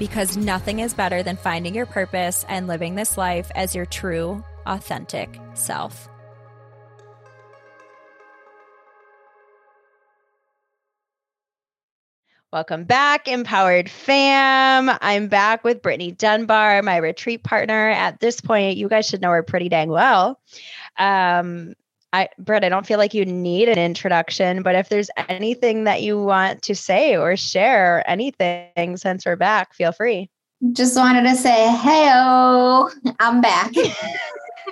because nothing is better than finding your purpose and living this life as your true, authentic self. Welcome back, Empowered Fam. I'm back with Brittany Dunbar, my retreat partner. At this point, you guys should know her pretty dang well. Um, I, Britt, I don't feel like you need an introduction, but if there's anything that you want to say or share, anything since we're back, feel free. Just wanted to say, hey, I'm back.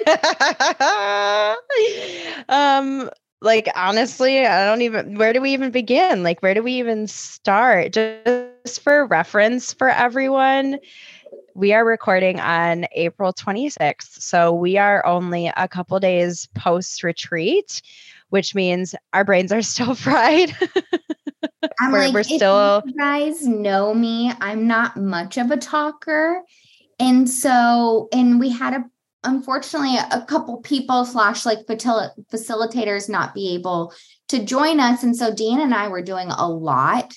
um, like honestly, I don't even where do we even begin? Like, where do we even start? Just for reference for everyone, we are recording on April 26th. So we are only a couple days post retreat, which means our brains are still fried. I'm we're, like, we're still. you guys know me, I'm not much of a talker. And so, and we had a, unfortunately, a couple people slash like facilitators not be able to join us. And so Dan and I were doing a lot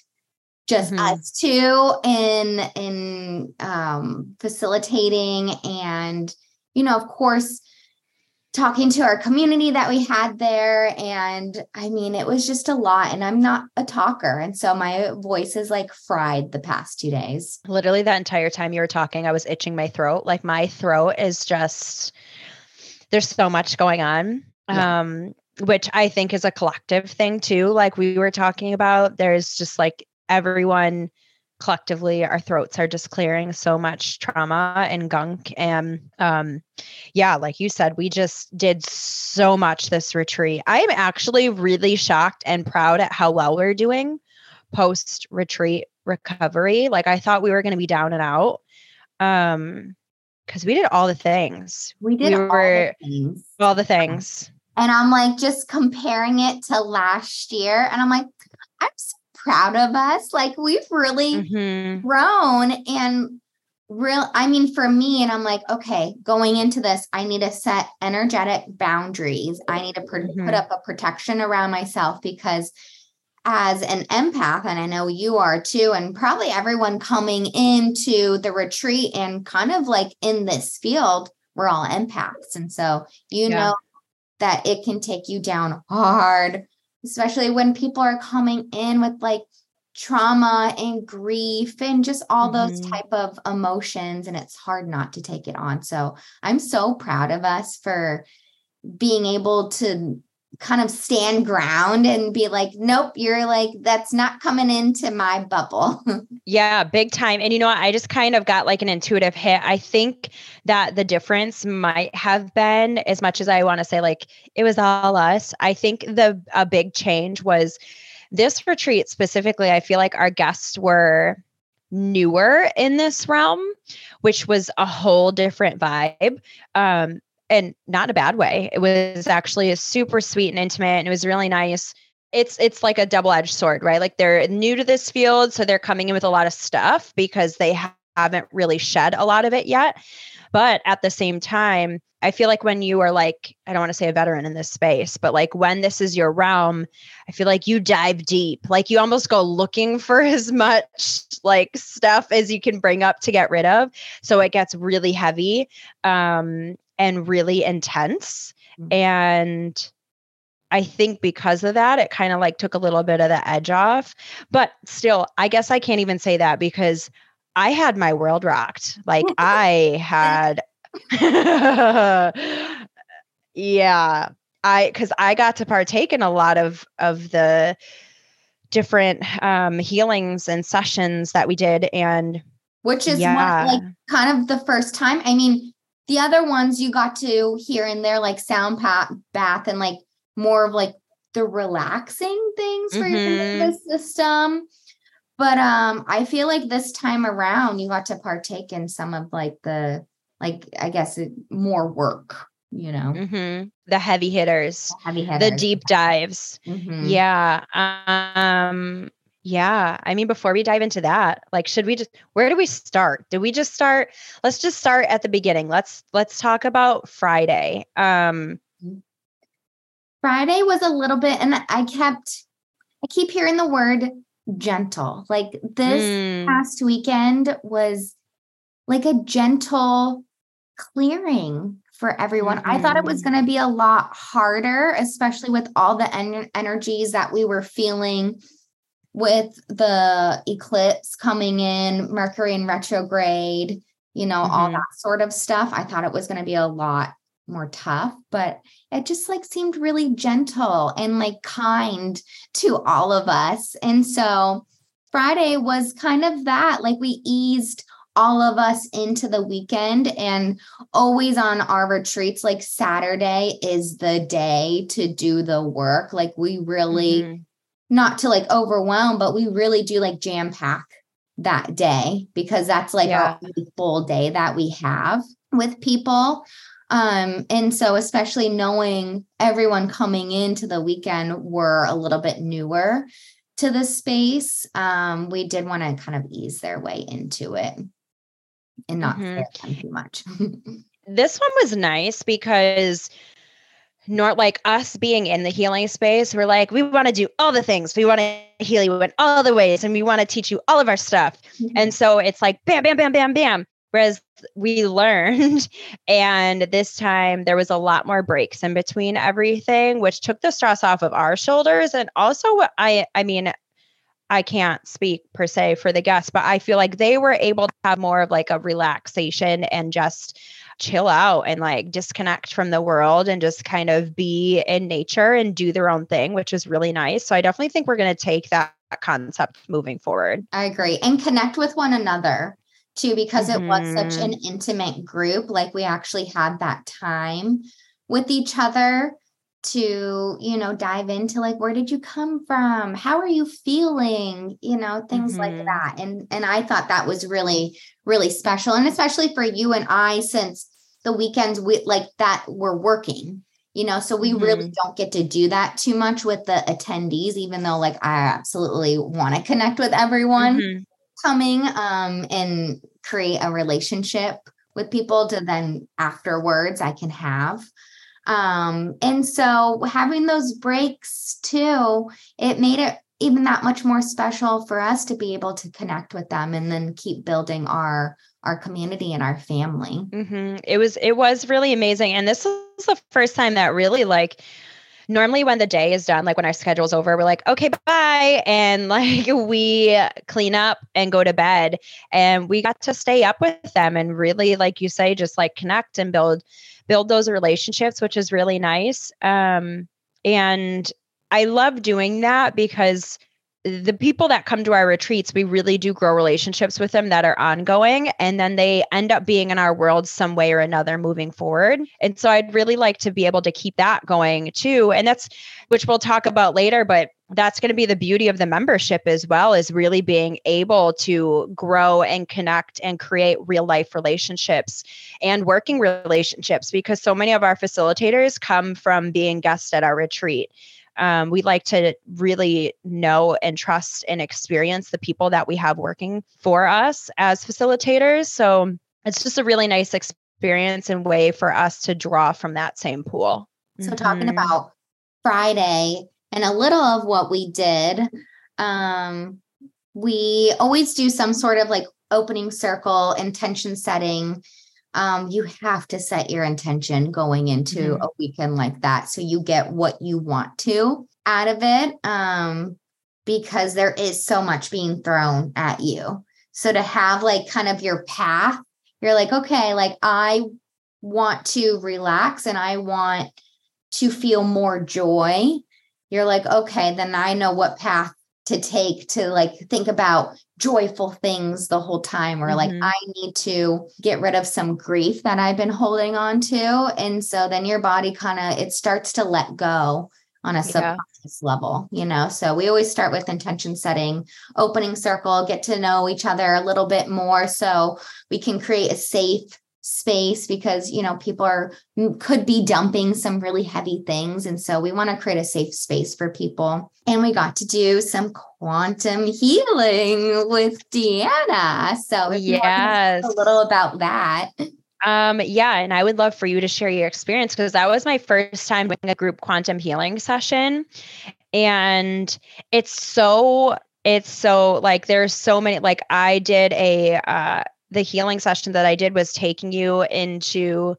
just mm-hmm. us two in in um, facilitating and you know of course talking to our community that we had there. And i mean it was just a lot and i'm not a talker. And so my voice is like fried the past two days. Literally that entire time you were talking i was itching my throat. Like my throat is just there's so much going on yeah. um which i think is a collective thing too. Like we were talking about there's just like everyone collectively our throats are just clearing so much trauma and gunk. And um yeah like you said we just did so much this retreat. I'm actually really shocked and proud at how well we're doing post retreat recovery. Like i thought we were going to be down and out um because we did all the things. We did we all, were, the things. all the things. And i'm like just comparing it to last year and i'm like i'm so proud of us. Like we've really mm-hmm. grown and real I mean for me and I'm like okay, going into this I need to set energetic boundaries. I need to pr- mm-hmm. put up a protection around myself because as an empath and I know you are too and probably everyone coming into the retreat and kind of like in this field we're all empaths and so you yeah. know that it can take you down hard especially when people are coming in with like trauma and grief and just all mm-hmm. those type of emotions and it's hard not to take it on so i'm so proud of us for being able to kind of stand ground and be like, nope, you're like, that's not coming into my bubble. yeah, big time. And you know what? I just kind of got like an intuitive hit. I think that the difference might have been, as much as I want to say, like, it was all us. I think the a big change was this retreat specifically. I feel like our guests were newer in this realm, which was a whole different vibe. Um, and not a bad way. It was actually a super sweet and intimate, and it was really nice. It's it's like a double edged sword, right? Like they're new to this field, so they're coming in with a lot of stuff because they haven't really shed a lot of it yet. But at the same time, I feel like when you are like, I don't want to say a veteran in this space, but like when this is your realm, I feel like you dive deep. Like you almost go looking for as much like stuff as you can bring up to get rid of. So it gets really heavy. Um, and really intense. Mm-hmm. And I think because of that, it kind of like took a little bit of the edge off. But still, I guess I can't even say that because I had my world rocked. Like I had, yeah, I because I got to partake in a lot of of the different um, healings and sessions that we did, and which is yeah. like kind of the first time. I mean, the other ones you got to hear in there, like sound pat, bath and like more of like the relaxing things for mm-hmm. your nervous system. but um I feel like this time around you got to partake in some of like the like I guess it, more work, you know. Mm-hmm. The heavy hitters, the heavy hitters, the deep dives. Mm-hmm. Yeah. Um yeah. I mean, before we dive into that, like, should we just, where do we start? Do we just start? Let's just start at the beginning. Let's, let's talk about Friday. Um, Friday was a little bit, and I kept, I keep hearing the word gentle. Like this mm. past weekend was like a gentle clearing for everyone. Mm-hmm. I thought it was mm-hmm. going to be a lot harder, especially with all the en- energies that we were feeling with the eclipse coming in, Mercury in retrograde, you know, mm-hmm. all that sort of stuff. I thought it was going to be a lot more tough, but it just like seemed really gentle and like kind to all of us. And so Friday was kind of that, like we eased all of us into the weekend and always on our retreats like Saturday is the day to do the work like we really mm-hmm not to like overwhelm, but we really do like jam pack that day because that's like yeah. our full day that we have with people. Um, and so especially knowing everyone coming into the weekend were a little bit newer to the space, um, we did want to kind of ease their way into it and not mm-hmm. them too much. this one was nice because nor like us being in the healing space, we're like, we want to do all the things. We want to heal you in all the ways and we want to teach you all of our stuff. Mm-hmm. And so it's like bam, bam, bam, bam, bam. Whereas we learned, and this time there was a lot more breaks in between everything, which took the stress off of our shoulders. And also, I, I mean, I can't speak per se for the guests, but I feel like they were able to have more of like a relaxation and just chill out and like disconnect from the world and just kind of be in nature and do their own thing, which is really nice. So I definitely think we're going to take that concept moving forward. I agree. And connect with one another too, because mm-hmm. it was such an mm-hmm. intimate group. Like we actually had that time with each other to you know dive into like where did you come from how are you feeling you know things mm-hmm. like that and and i thought that was really really special and especially for you and i since the weekends we like that we're working you know so we mm-hmm. really don't get to do that too much with the attendees even though like i absolutely want to connect with everyone mm-hmm. coming um and create a relationship with people to then afterwards i can have um and so having those breaks too it made it even that much more special for us to be able to connect with them and then keep building our our community and our family. Mm-hmm. It was it was really amazing, and this was the first time that really like normally when the day is done like when our schedule's over we're like okay bye and like we clean up and go to bed and we got to stay up with them and really like you say just like connect and build build those relationships which is really nice um and i love doing that because the people that come to our retreats, we really do grow relationships with them that are ongoing. And then they end up being in our world some way or another moving forward. And so I'd really like to be able to keep that going too. And that's, which we'll talk about later, but that's going to be the beauty of the membership as well is really being able to grow and connect and create real life relationships and working relationships because so many of our facilitators come from being guests at our retreat um, we like to really know and trust and experience the people that we have working for us as facilitators. So it's just a really nice experience and way for us to draw from that same pool. So, mm-hmm. talking about Friday and a little of what we did, um, we always do some sort of like opening circle intention setting um, you have to set your intention going into mm-hmm. a weekend like that so you get what you want to out of it um, because there is so much being thrown at you. So to have like kind of your path, you're like, okay, like I want to relax and I want to feel more joy. You're like, okay, then I know what path to take to like think about joyful things the whole time or mm-hmm. like I need to get rid of some grief that I've been holding on to and so then your body kind of it starts to let go on a subconscious yeah. level, you know. So we always start with intention setting, opening circle, get to know each other a little bit more so we can create a safe space because you know people are could be dumping some really heavy things. And so we want to create a safe space for people. And we got to do some quantum healing with deanna. So yes. a little about that. Um, yeah, and I would love for you to share your experience because that was my first time doing a group quantum healing session. And it's so it's so like there's so many like I did a uh the healing session that I did was taking you into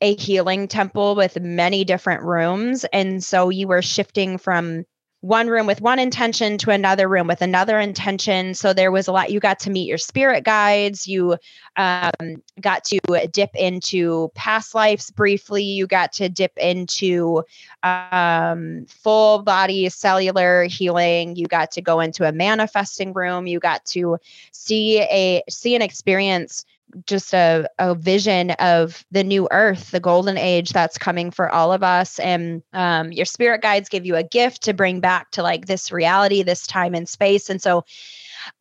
a healing temple with many different rooms. And so you were shifting from one room with one intention to another room with another intention. So there was a lot. You got to meet your spirit guides. You um, got to dip into past lives briefly. You got to dip into um, full body cellular healing. You got to go into a manifesting room. You got to see a see an experience just a, a vision of the new earth, the golden age that's coming for all of us. And um, your spirit guides give you a gift to bring back to like this reality, this time and space. And so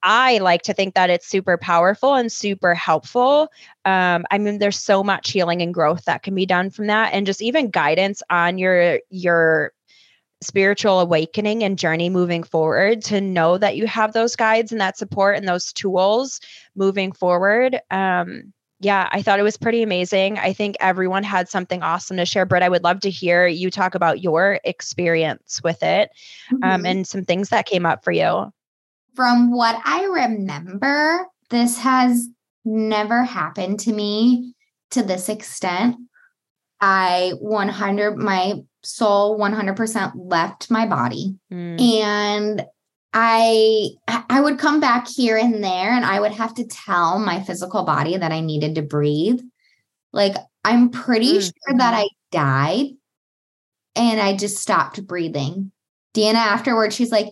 I like to think that it's super powerful and super helpful. Um, I mean, there's so much healing and growth that can be done from that, and just even guidance on your your spiritual awakening and journey moving forward to know that you have those guides and that support and those tools moving forward. Um, yeah, I thought it was pretty amazing. I think everyone had something awesome to share. Britt, I would love to hear you talk about your experience with it um, mm-hmm. um, and some things that came up for you. From what I remember, this has never happened to me to this extent. I 100 my soul 100% left my body mm. and I I would come back here and there and I would have to tell my physical body that I needed to breathe. Like I'm pretty mm. sure that I died and I just stopped breathing. Deanna afterwards she's like,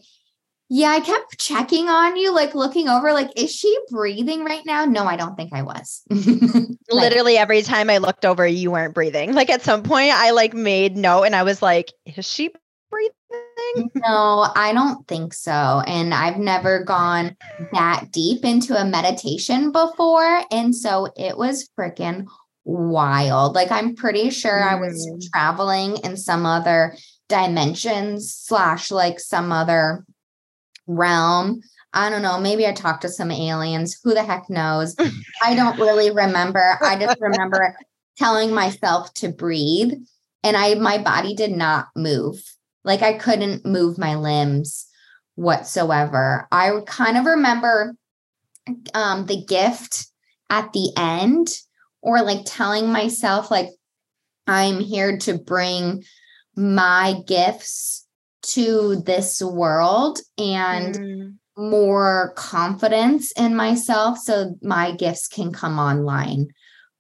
yeah, I kept checking on you, like looking over, like, is she breathing right now? No, I don't think I was. like, Literally every time I looked over, you weren't breathing. Like at some point, I like made note and I was like, is she breathing? No, I don't think so. And I've never gone that deep into a meditation before. And so it was freaking wild. Like, I'm pretty sure mm. I was mm. traveling in some other dimensions slash like some other realm. I don't know. Maybe I talked to some aliens. Who the heck knows? I don't really remember. I just remember telling myself to breathe and I my body did not move. Like I couldn't move my limbs whatsoever. I kind of remember um the gift at the end or like telling myself like I'm here to bring my gifts to this world and mm. more confidence in myself so my gifts can come online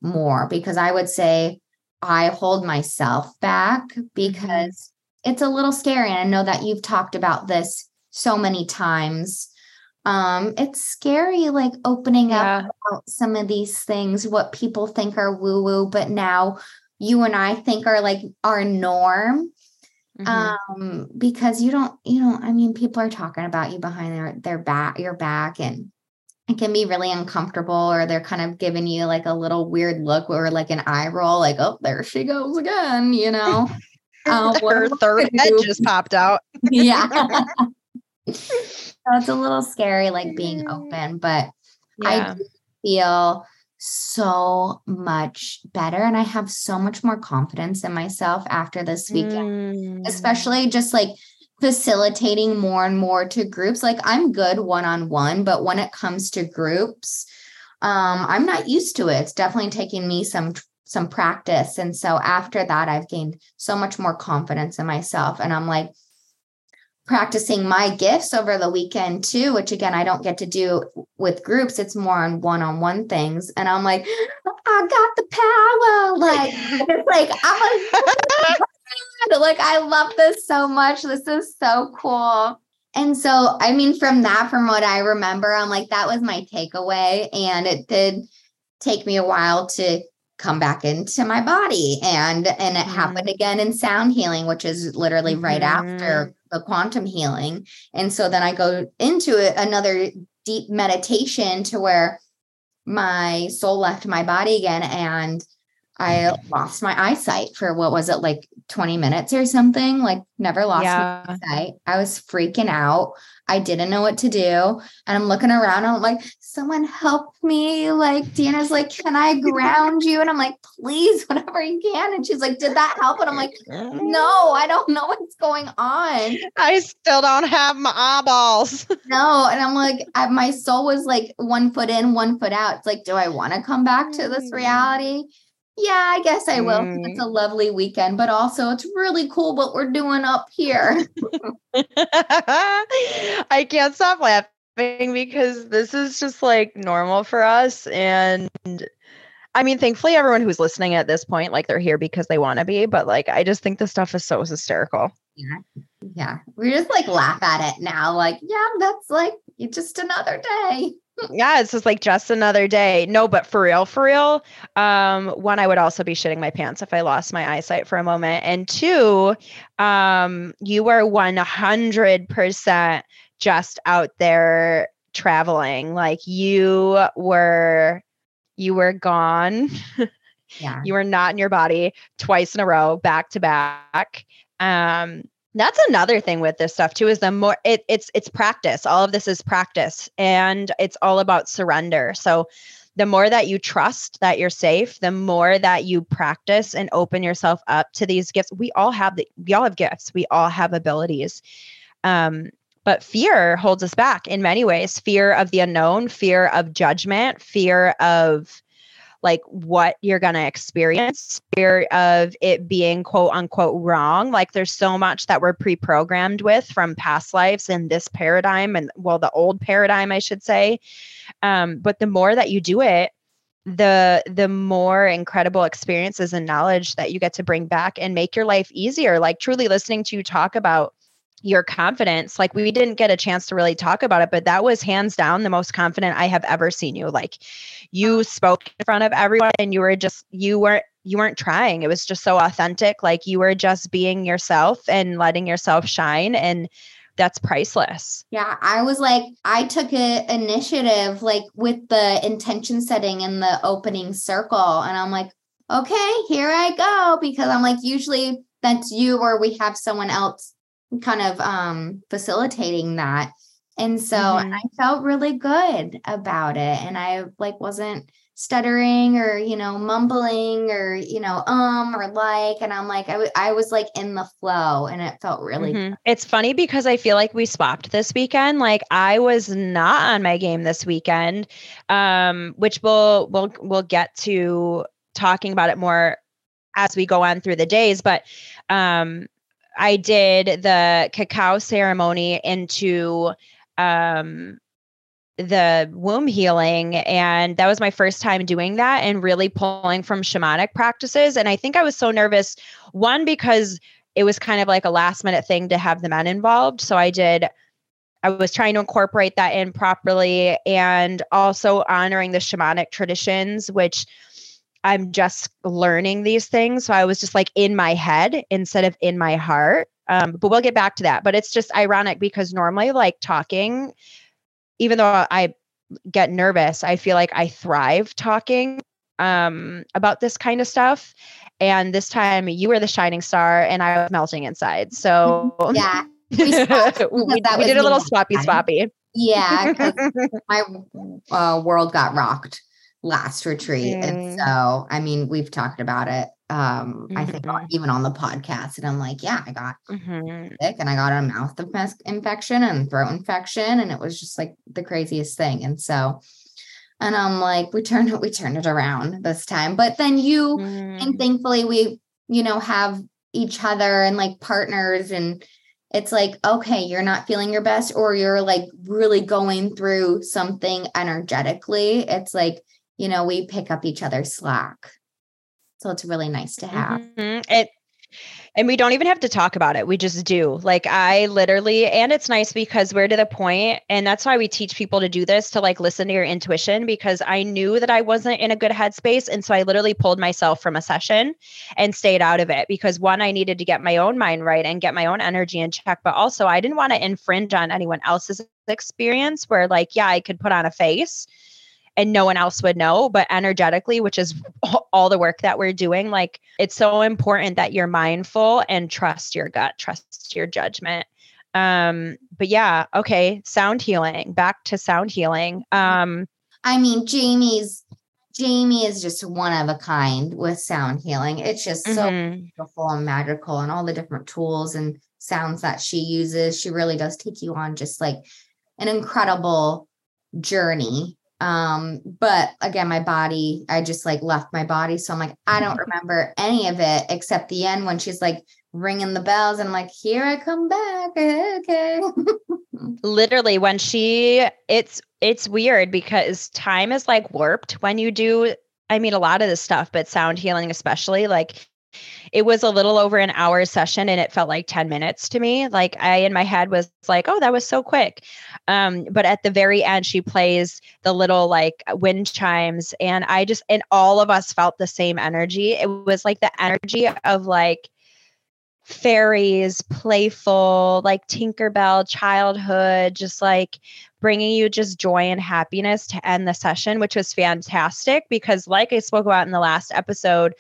more because I would say I hold myself back mm-hmm. because it's a little scary and I know that you've talked about this so many times um it's scary like opening yeah. up about some of these things what people think are woo woo but now you and I think are like our norm Mm-hmm. Um, because you don't, you know, I mean, people are talking about you behind their their back, your back, and it can be really uncomfortable, or they're kind of giving you like a little weird look or like an eye roll, like, oh, there she goes again, you know. Uh, Her third head just popped out. yeah. so it's a little scary, like being open, but yeah. I feel so much better and I have so much more confidence in myself after this weekend, mm. especially just like facilitating more and more to groups. Like I'm good one on one, but when it comes to groups, um, I'm not used to it. It's definitely taking me some some practice. And so after that, I've gained so much more confidence in myself. And I'm like, practicing my gifts over the weekend too, which again, I don't get to do with groups. It's more on one on one things. And I'm like, I got the power. Like, it's like, I'm like, like, I love this so much. This is so cool. And so, I mean, from that, from what I remember, I'm like, that was my takeaway. And it did take me a while to come back into my body and and it mm-hmm. happened again in sound healing which is literally mm-hmm. right after mm-hmm. The quantum healing and so then i go into it, another deep meditation to where my soul left my body again and I mm-hmm. lost my eyesight for what was it like 20 minutes or something? Like never lost yeah. my eyesight. I was freaking out. I didn't know what to do. And I'm looking around and I'm like, someone help me. Like Deanna's like, can I ground you? And I'm like, please, whatever you can. And she's like, did that help? And I'm like, no, I don't know what's going on. I still don't have my eyeballs. no. And I'm like, I, my soul was like one foot in, one foot out. It's like, do I want to come back to this mm. reality? yeah, I guess I will. Mm. It's a lovely weekend, but also it's really cool what we're doing up here. I can't stop laughing because this is just like normal for us. And I mean, thankfully, everyone who's listening at this point, like they're here because they want to be, but like I just think this stuff is so hysterical. Yeah. Yeah. We just like laugh at it now. Like, yeah, that's like just another day yeah, it's just like just another day. No, but for real, for real. Um, one, I would also be shitting my pants if I lost my eyesight for a moment. And two, um, you are 100% just out there traveling. Like you were, you were gone. Yeah. you were not in your body twice in a row, back to back. Um, that's another thing with this stuff too is the more it, it's it's practice all of this is practice and it's all about surrender so the more that you trust that you're safe the more that you practice and open yourself up to these gifts we all have the we all have gifts we all have abilities um but fear holds us back in many ways fear of the unknown fear of judgment fear of like what you're going to experience, fear of it being quote unquote wrong. Like there's so much that we're pre programmed with from past lives in this paradigm and, well, the old paradigm, I should say. Um, but the more that you do it, the the more incredible experiences and knowledge that you get to bring back and make your life easier like truly listening to you talk about your confidence like we didn't get a chance to really talk about it but that was hands down the most confident i have ever seen you. Like you spoke in front of everyone and you were just you weren't you weren't trying. It was just so authentic. Like you were just being yourself and letting yourself shine and that's priceless. Yeah i was like i took an initiative like with the intention setting in the opening circle and i'm like okay here i go because i'm like usually that's you or we have someone else kind of um facilitating that and so mm-hmm. i felt really good about it and i like wasn't stuttering or you know mumbling or you know um or like and i'm like I, w- I was like in the flow and it felt really mm-hmm. it's funny because i feel like we swapped this weekend like i was not on my game this weekend um which we'll we'll we'll get to talking about it more as we go on through the days but um I did the cacao ceremony into um, the womb healing. And that was my first time doing that and really pulling from shamanic practices. And I think I was so nervous, one, because it was kind of like a last minute thing to have the men involved. So I did. I was trying to incorporate that in properly and also honoring the shamanic traditions, which I'm just learning these things. So I was just like in my head instead of in my heart. Um, but we'll get back to that. But it's just ironic because normally, like talking, even though I get nervous, I feel like I thrive talking um, about this kind of stuff. And this time you were the shining star and I was melting inside. So yeah, we, we, we did a little swappy swappy. Yeah, my uh, world got rocked last retreat. Mm. And so, I mean, we've talked about it. Um, mm-hmm. I think mm-hmm. even on the podcast, and I'm like, yeah, I got mm-hmm. sick and I got a mouth infection and throat infection, and it was just like the craziest thing. And so, and I'm like, we turned it, we turned it around this time. But then you, mm. and thankfully, we, you know, have each other and like partners and it's like okay you're not feeling your best or you're like really going through something energetically it's like you know, we pick up each other's slack. So it's really nice to have. Mm-hmm. It and we don't even have to talk about it. We just do. Like I literally, and it's nice because we're to the point, and that's why we teach people to do this to like listen to your intuition because I knew that I wasn't in a good headspace. And so I literally pulled myself from a session and stayed out of it because one, I needed to get my own mind right and get my own energy in check. But also I didn't want to infringe on anyone else's experience where like, yeah, I could put on a face and no one else would know but energetically which is all the work that we're doing like it's so important that you're mindful and trust your gut trust your judgment. Um but yeah okay sound healing back to sound healing. Um i mean jamie's jamie is just one of a kind with sound healing. It's just so mm-hmm. beautiful and magical and all the different tools and sounds that she uses. She really does take you on just like an incredible journey um, but again, my body, I just like left my body. So I'm like, I don't remember any of it except the end when she's like ringing the bells and I'm like, here I come back. Okay. Literally when she it's it's weird because time is like warped when you do I mean a lot of this stuff, but sound healing especially like it was a little over an hour session and it felt like 10 minutes to me. Like i in my head was like oh that was so quick. Um, but at the very end she plays the little like wind chimes and i just and all of us felt the same energy. It was like the energy of like fairies playful like tinkerbell childhood just like bringing you just joy and happiness to end the session which was fantastic because like i spoke about in the last episode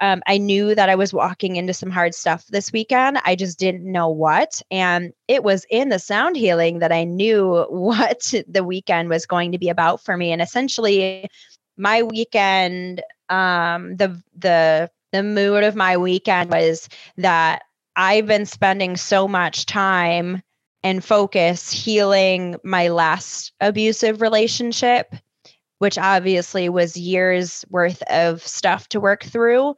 um, I knew that I was walking into some hard stuff this weekend. I just didn't know what. And it was in the sound healing that I knew what the weekend was going to be about for me. And essentially, my weekend, um, the the the mood of my weekend was that I've been spending so much time and focus healing my last abusive relationship which obviously was years worth of stuff to work through,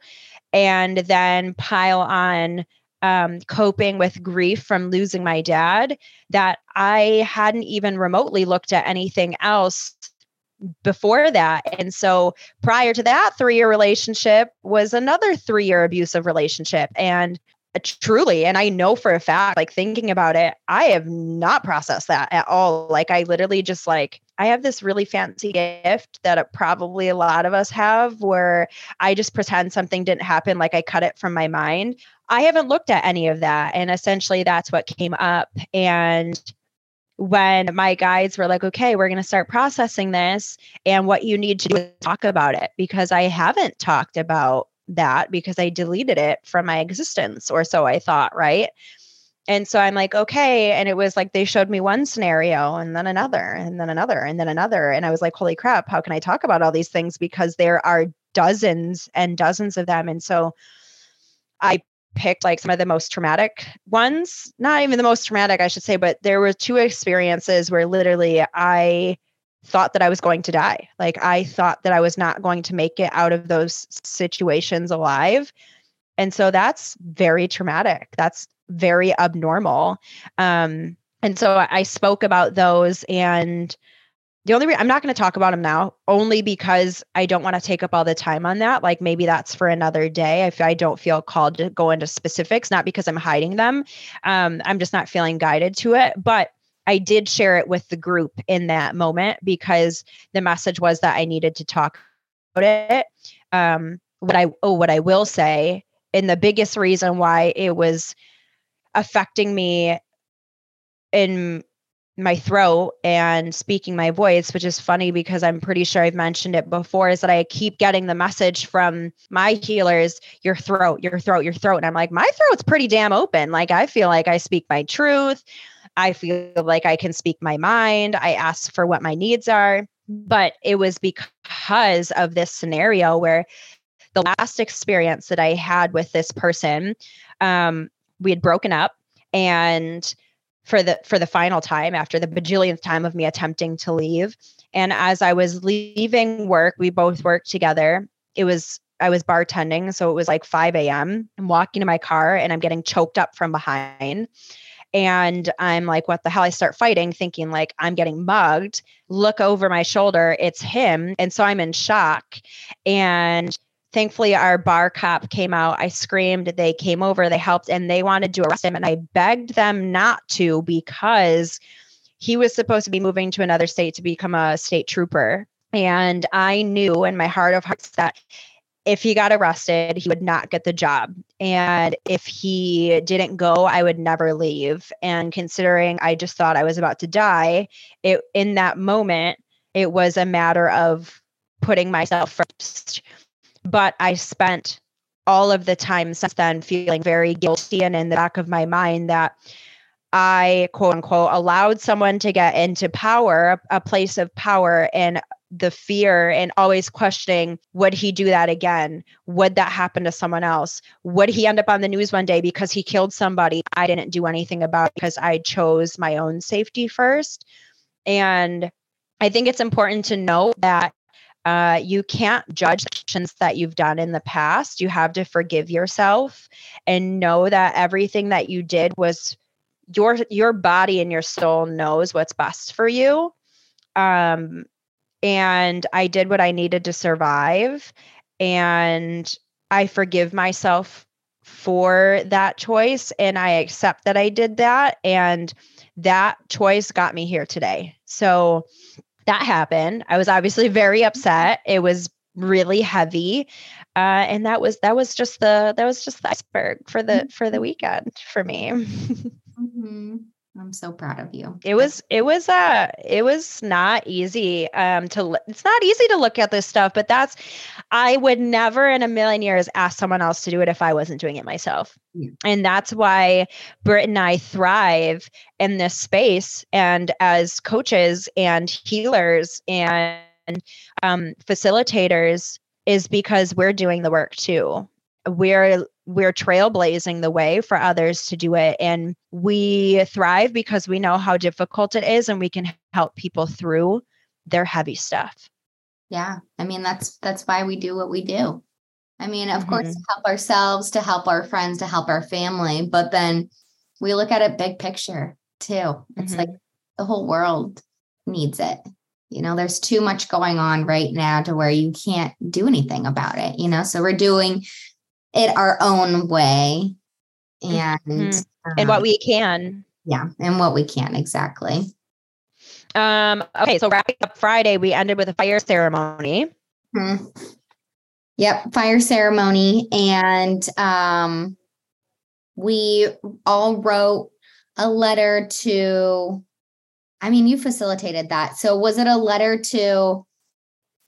and then pile on um, coping with grief from losing my dad, that I hadn't even remotely looked at anything else before that. And so prior to that three year relationship was another three year abusive relationship. And uh, truly, and I know for a fact, like thinking about it, I have not processed that at all. Like I literally just like I have this really fancy gift that uh, probably a lot of us have where I just pretend something didn't happen, like I cut it from my mind. I haven't looked at any of that. And essentially, that's what came up. And when my guides were like, okay, we're going to start processing this, and what you need to do is talk about it because I haven't talked about that because I deleted it from my existence, or so I thought, right? And so I'm like, okay. And it was like they showed me one scenario and then another and then another and then another. And I was like, holy crap, how can I talk about all these things? Because there are dozens and dozens of them. And so I picked like some of the most traumatic ones, not even the most traumatic, I should say, but there were two experiences where literally I thought that I was going to die. Like I thought that I was not going to make it out of those situations alive. And so that's very traumatic. That's very abnormal. Um, and so I spoke about those and the only reason I'm not going to talk about them now, only because I don't want to take up all the time on that. Like maybe that's for another day. If I don't feel called to go into specifics, not because I'm hiding them, um, I'm just not feeling guided to it. But I did share it with the group in that moment because the message was that I needed to talk about it. Um, what I oh, what I will say, and the biggest reason why it was affecting me in my throat and speaking my voice, which is funny because I'm pretty sure I've mentioned it before, is that I keep getting the message from my healers, your throat, your throat, your throat. And I'm like, my throat's pretty damn open. Like I feel like I speak my truth. I feel like I can speak my mind. I ask for what my needs are. But it was because of this scenario where the last experience that I had with this person, um, we had broken up and for the for the final time after the bajillionth time of me attempting to leave. And as i was leaving work we both worked together. It was i was bartending so it was like 5 a.m i'm walking to my car and i'm getting choked up from behind. And i'm like what the hell? I start fighting thinking like i'm getting mugged. Look over my shoulder. It's him. And so i'm in shock. And thankfully our bar cop came out. I screamed. They came over. They helped and they wanted to arrest him and i begged them not to because he was supposed to be moving to another state to become a state trooper. And i knew in my heart of hearts that if he got arrested he would not get the job. And if he didn't go i would never leave. And considering i just thought i was about to die it in that moment it was a matter of putting myself first but I spent all of the time since then feeling very guilty and in the back of my mind that I quote unquote allowed someone to get into power, a place of power, and the fear and always questioning would he do that again? Would that happen to someone else? Would he end up on the news one day because he killed somebody I didn't do anything about because I chose my own safety first? And I think it's important to note that uh, you can't judge actions that you've done in the past. You have to forgive yourself and know that everything that you did was your your body and your soul knows what's best for you. Um, and I did what I needed to survive, and I forgive myself for that choice, and I accept that I did that, and that choice got me here today. So that happened. I was obviously very upset. It was really heavy. Uh, and that was that was just the that was just the iceberg for the for the mm-hmm. weekend for me. mm-hmm. I'm so proud of you. It was it was uh it was not easy um to it's not easy to look at this stuff, but that's I would never in a million years ask someone else to do it if I wasn't doing it myself. Yeah. And that's why Britt and I thrive in this space and as coaches and healers and um, facilitators is because we're doing the work too. We're we're trailblazing the way for others to do it. And we thrive because we know how difficult it is and we can help people through their heavy stuff. Yeah i mean that's that's why we do what we do. I mean of mm-hmm. course to help ourselves to help our friends to help our family but then we look at it big picture too. It's mm-hmm. like the whole world needs it. You know there's too much going on right now to where you can't do anything about it you know? So we're doing it our own way and mm-hmm. and what um, we can yeah and what we can exactly um okay so wrapping up friday we ended with a fire ceremony mm-hmm. yep fire ceremony and um we all wrote a letter to i mean you facilitated that so was it a letter to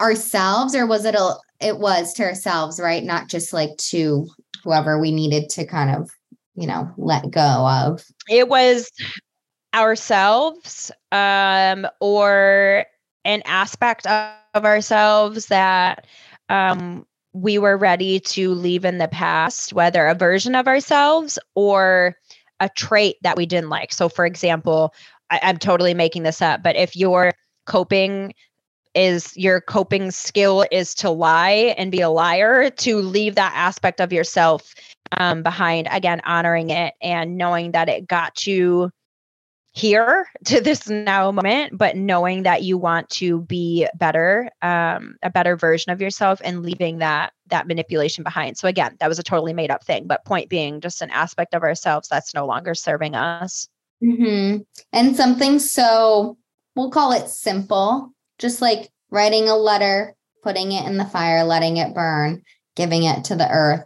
ourselves or was it a it was to ourselves, right? Not just like to whoever we needed to kind of, you know, let go of. It was ourselves um, or an aspect of, ourselves that um, we were ready to leave in the past, whether a version of ourselves or a trait that we didn't like. So, for example, I, I'm totally making this up, but if you're coping is your coping skill is to lie and be a liar to leave that aspect of yourself um, behind again honoring it and knowing that it got you here to this now moment but knowing that you want to be better um, a better version of yourself and leaving that that manipulation behind so again that was a totally made up thing but point being just an aspect of ourselves that's no longer serving us mm-hmm. and something so we'll call it simple just like writing a letter, putting it in the fire, letting it burn, giving it to the earth,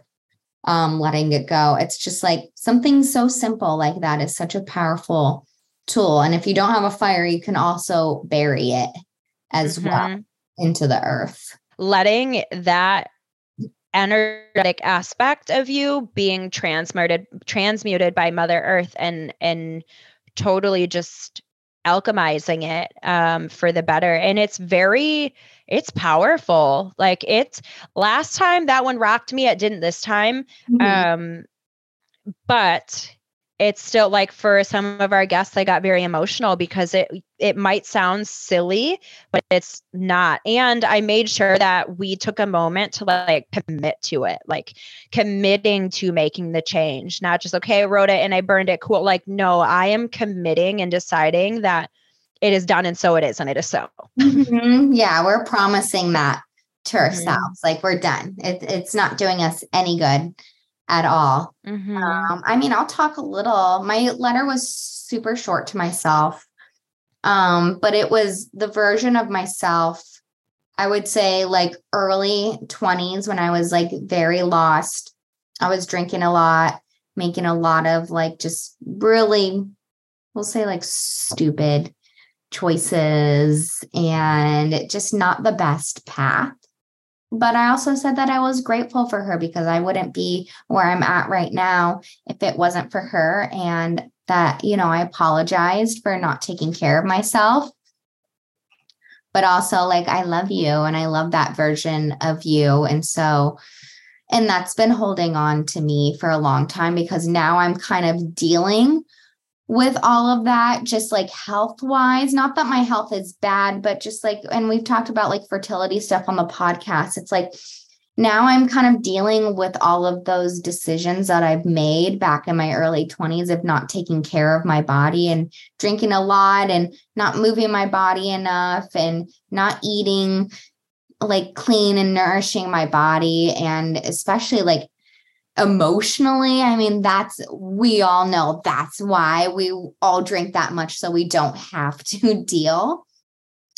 um, letting it go. It's just like something so simple like that is such a powerful tool. And if you don't have a fire, you can also bury it as mm-hmm. well into the earth. Letting that energetic aspect of you being transmuted transmuted by mother earth and and totally just alchemizing it um, for the better and it's very it's powerful like it's last time that one rocked me it didn't this time mm-hmm. um but it's still like for some of our guests i got very emotional because it it might sound silly but it's not and i made sure that we took a moment to like commit to it like committing to making the change not just okay i wrote it and i burned it cool like no i am committing and deciding that it is done and so it is and it is so mm-hmm. yeah we're promising that to mm-hmm. ourselves. Like we're done. It, it's not doing us any good at all. Mm-hmm. Um, I mean, I'll talk a little. My letter was super short to myself, um, but it was the version of myself. I would say like early 20s when I was like very lost. I was drinking a lot, making a lot of like just really, we'll say like stupid choices and just not the best path but I also said that I was grateful for her because I wouldn't be where I'm at right now if it wasn't for her. And that, you know, I apologized for not taking care of myself. But also, like, I love you and I love that version of you. And so, and that's been holding on to me for a long time because now I'm kind of dealing with all of that, just like health wise, not that my health is bad, but just like, and we've talked about like fertility stuff on the podcast. It's like now I'm kind of dealing with all of those decisions that I've made back in my early 20s of not taking care of my body and drinking a lot and not moving my body enough and not eating like clean and nourishing my body and especially like emotionally i mean that's we all know that's why we all drink that much so we don't have to deal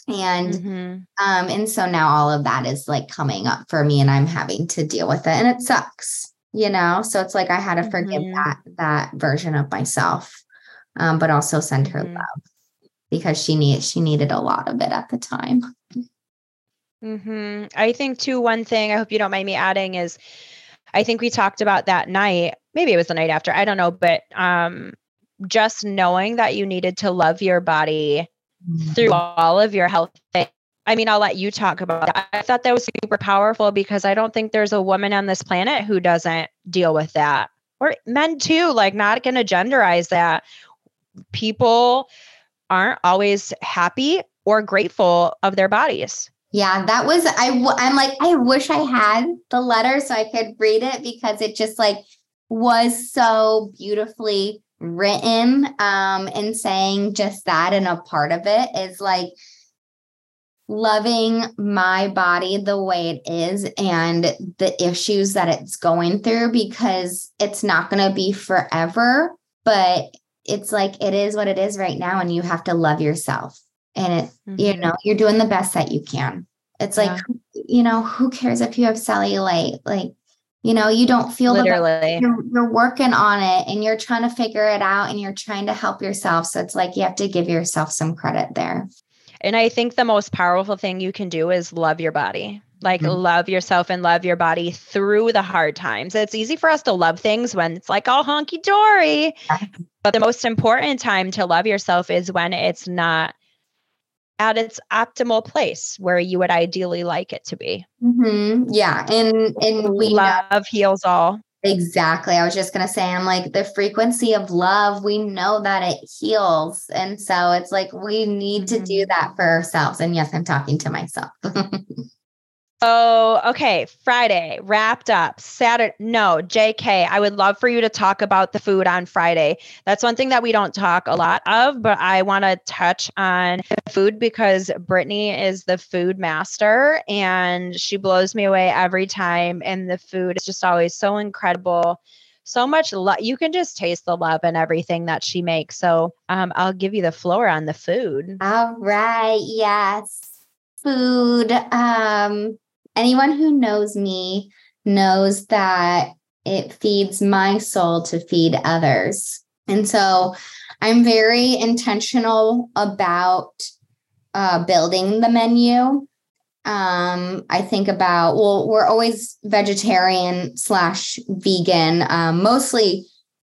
and mm-hmm. um and so now all of that is like coming up for me and i'm having to deal with it and it sucks you know so it's like i had to forgive mm-hmm. that that version of myself um but also send her mm-hmm. love because she needed she needed a lot of it at the time mm-hmm. i think too one thing i hope you don't mind me adding is I think we talked about that night. Maybe it was the night after. I don't know, but um, just knowing that you needed to love your body through mm-hmm. all of your health things. I mean, I'll let you talk about that. I thought that was super powerful because I don't think there's a woman on this planet who doesn't deal with that. Or men too, like not going to genderize that. People aren't always happy or grateful of their bodies. Yeah, that was I I'm like I wish I had the letter so I could read it because it just like was so beautifully written um and saying just that and a part of it is like loving my body the way it is and the issues that it's going through because it's not going to be forever but it's like it is what it is right now and you have to love yourself and it mm-hmm. you know you're doing the best that you can. It's yeah. like you know who cares if you have cellulite? Like you know you don't feel literally. You're, you're working on it and you're trying to figure it out and you're trying to help yourself. So it's like you have to give yourself some credit there. And i think the most powerful thing you can do is love your body. Like mm-hmm. love yourself and love your body through the hard times. It's easy for us to love things when it's like all honky-dory. But the most important time to love yourself is when it's not at its optimal place where you would ideally like it to be. Mm-hmm. Yeah, and and we love know, heals all. Exactly. I was just gonna say, I'm like the frequency of love. We know that it heals, and so it's like we need to do mm-hmm. that for ourselves. And yes, I'm talking to myself. Oh, okay. Friday wrapped up. Saturday. No, JK, I would love for you to talk about the food on Friday. That's one thing that we don't talk a lot of, but I want to touch on food because Brittany is the food master and she blows me away every time. And the food is just always so incredible. So much love. You can just taste the love and everything that she makes. So um, I'll give you the floor on the food. All right. Yes food um anyone who knows me knows that it feeds my soul to feed others. And so I'm very intentional about uh, building the menu. Um, I think about, well, we're always vegetarian slash vegan. Um, mostly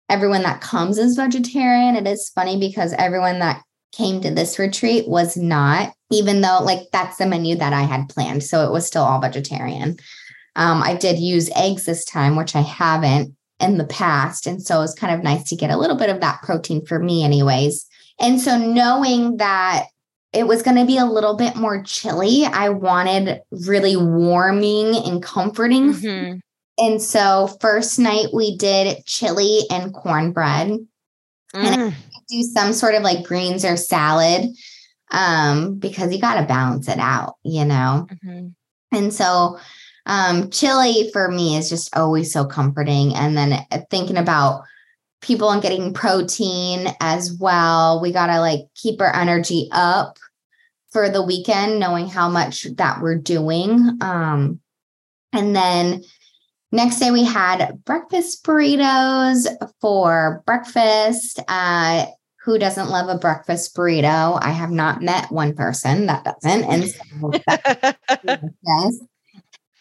everyone that comes is vegetarian. It is funny because everyone that came to this retreat was not, even though like that's the menu that I had planned. So it was still all vegetarian. Um, I did use eggs this time, which I haven't in the past. And so it was kind of nice to get a little bit of that protein for me, anyways. And so knowing that it was going to be a little bit more chilly, I wanted really warming and comforting. Mm-hmm. And so, first night we did chili and cornbread. Mm. And do some sort of like greens or salad um, because you got to balance it out, you know? Mm-hmm. And so um, chili for me is just always so comforting. And then uh, thinking about people and getting protein as well, we got to like keep our energy up for the weekend, knowing how much that we're doing. Um, and then next day we had breakfast burritos for breakfast. Uh, who doesn't love a breakfast burrito? I have not met one person that doesn't. And so yes.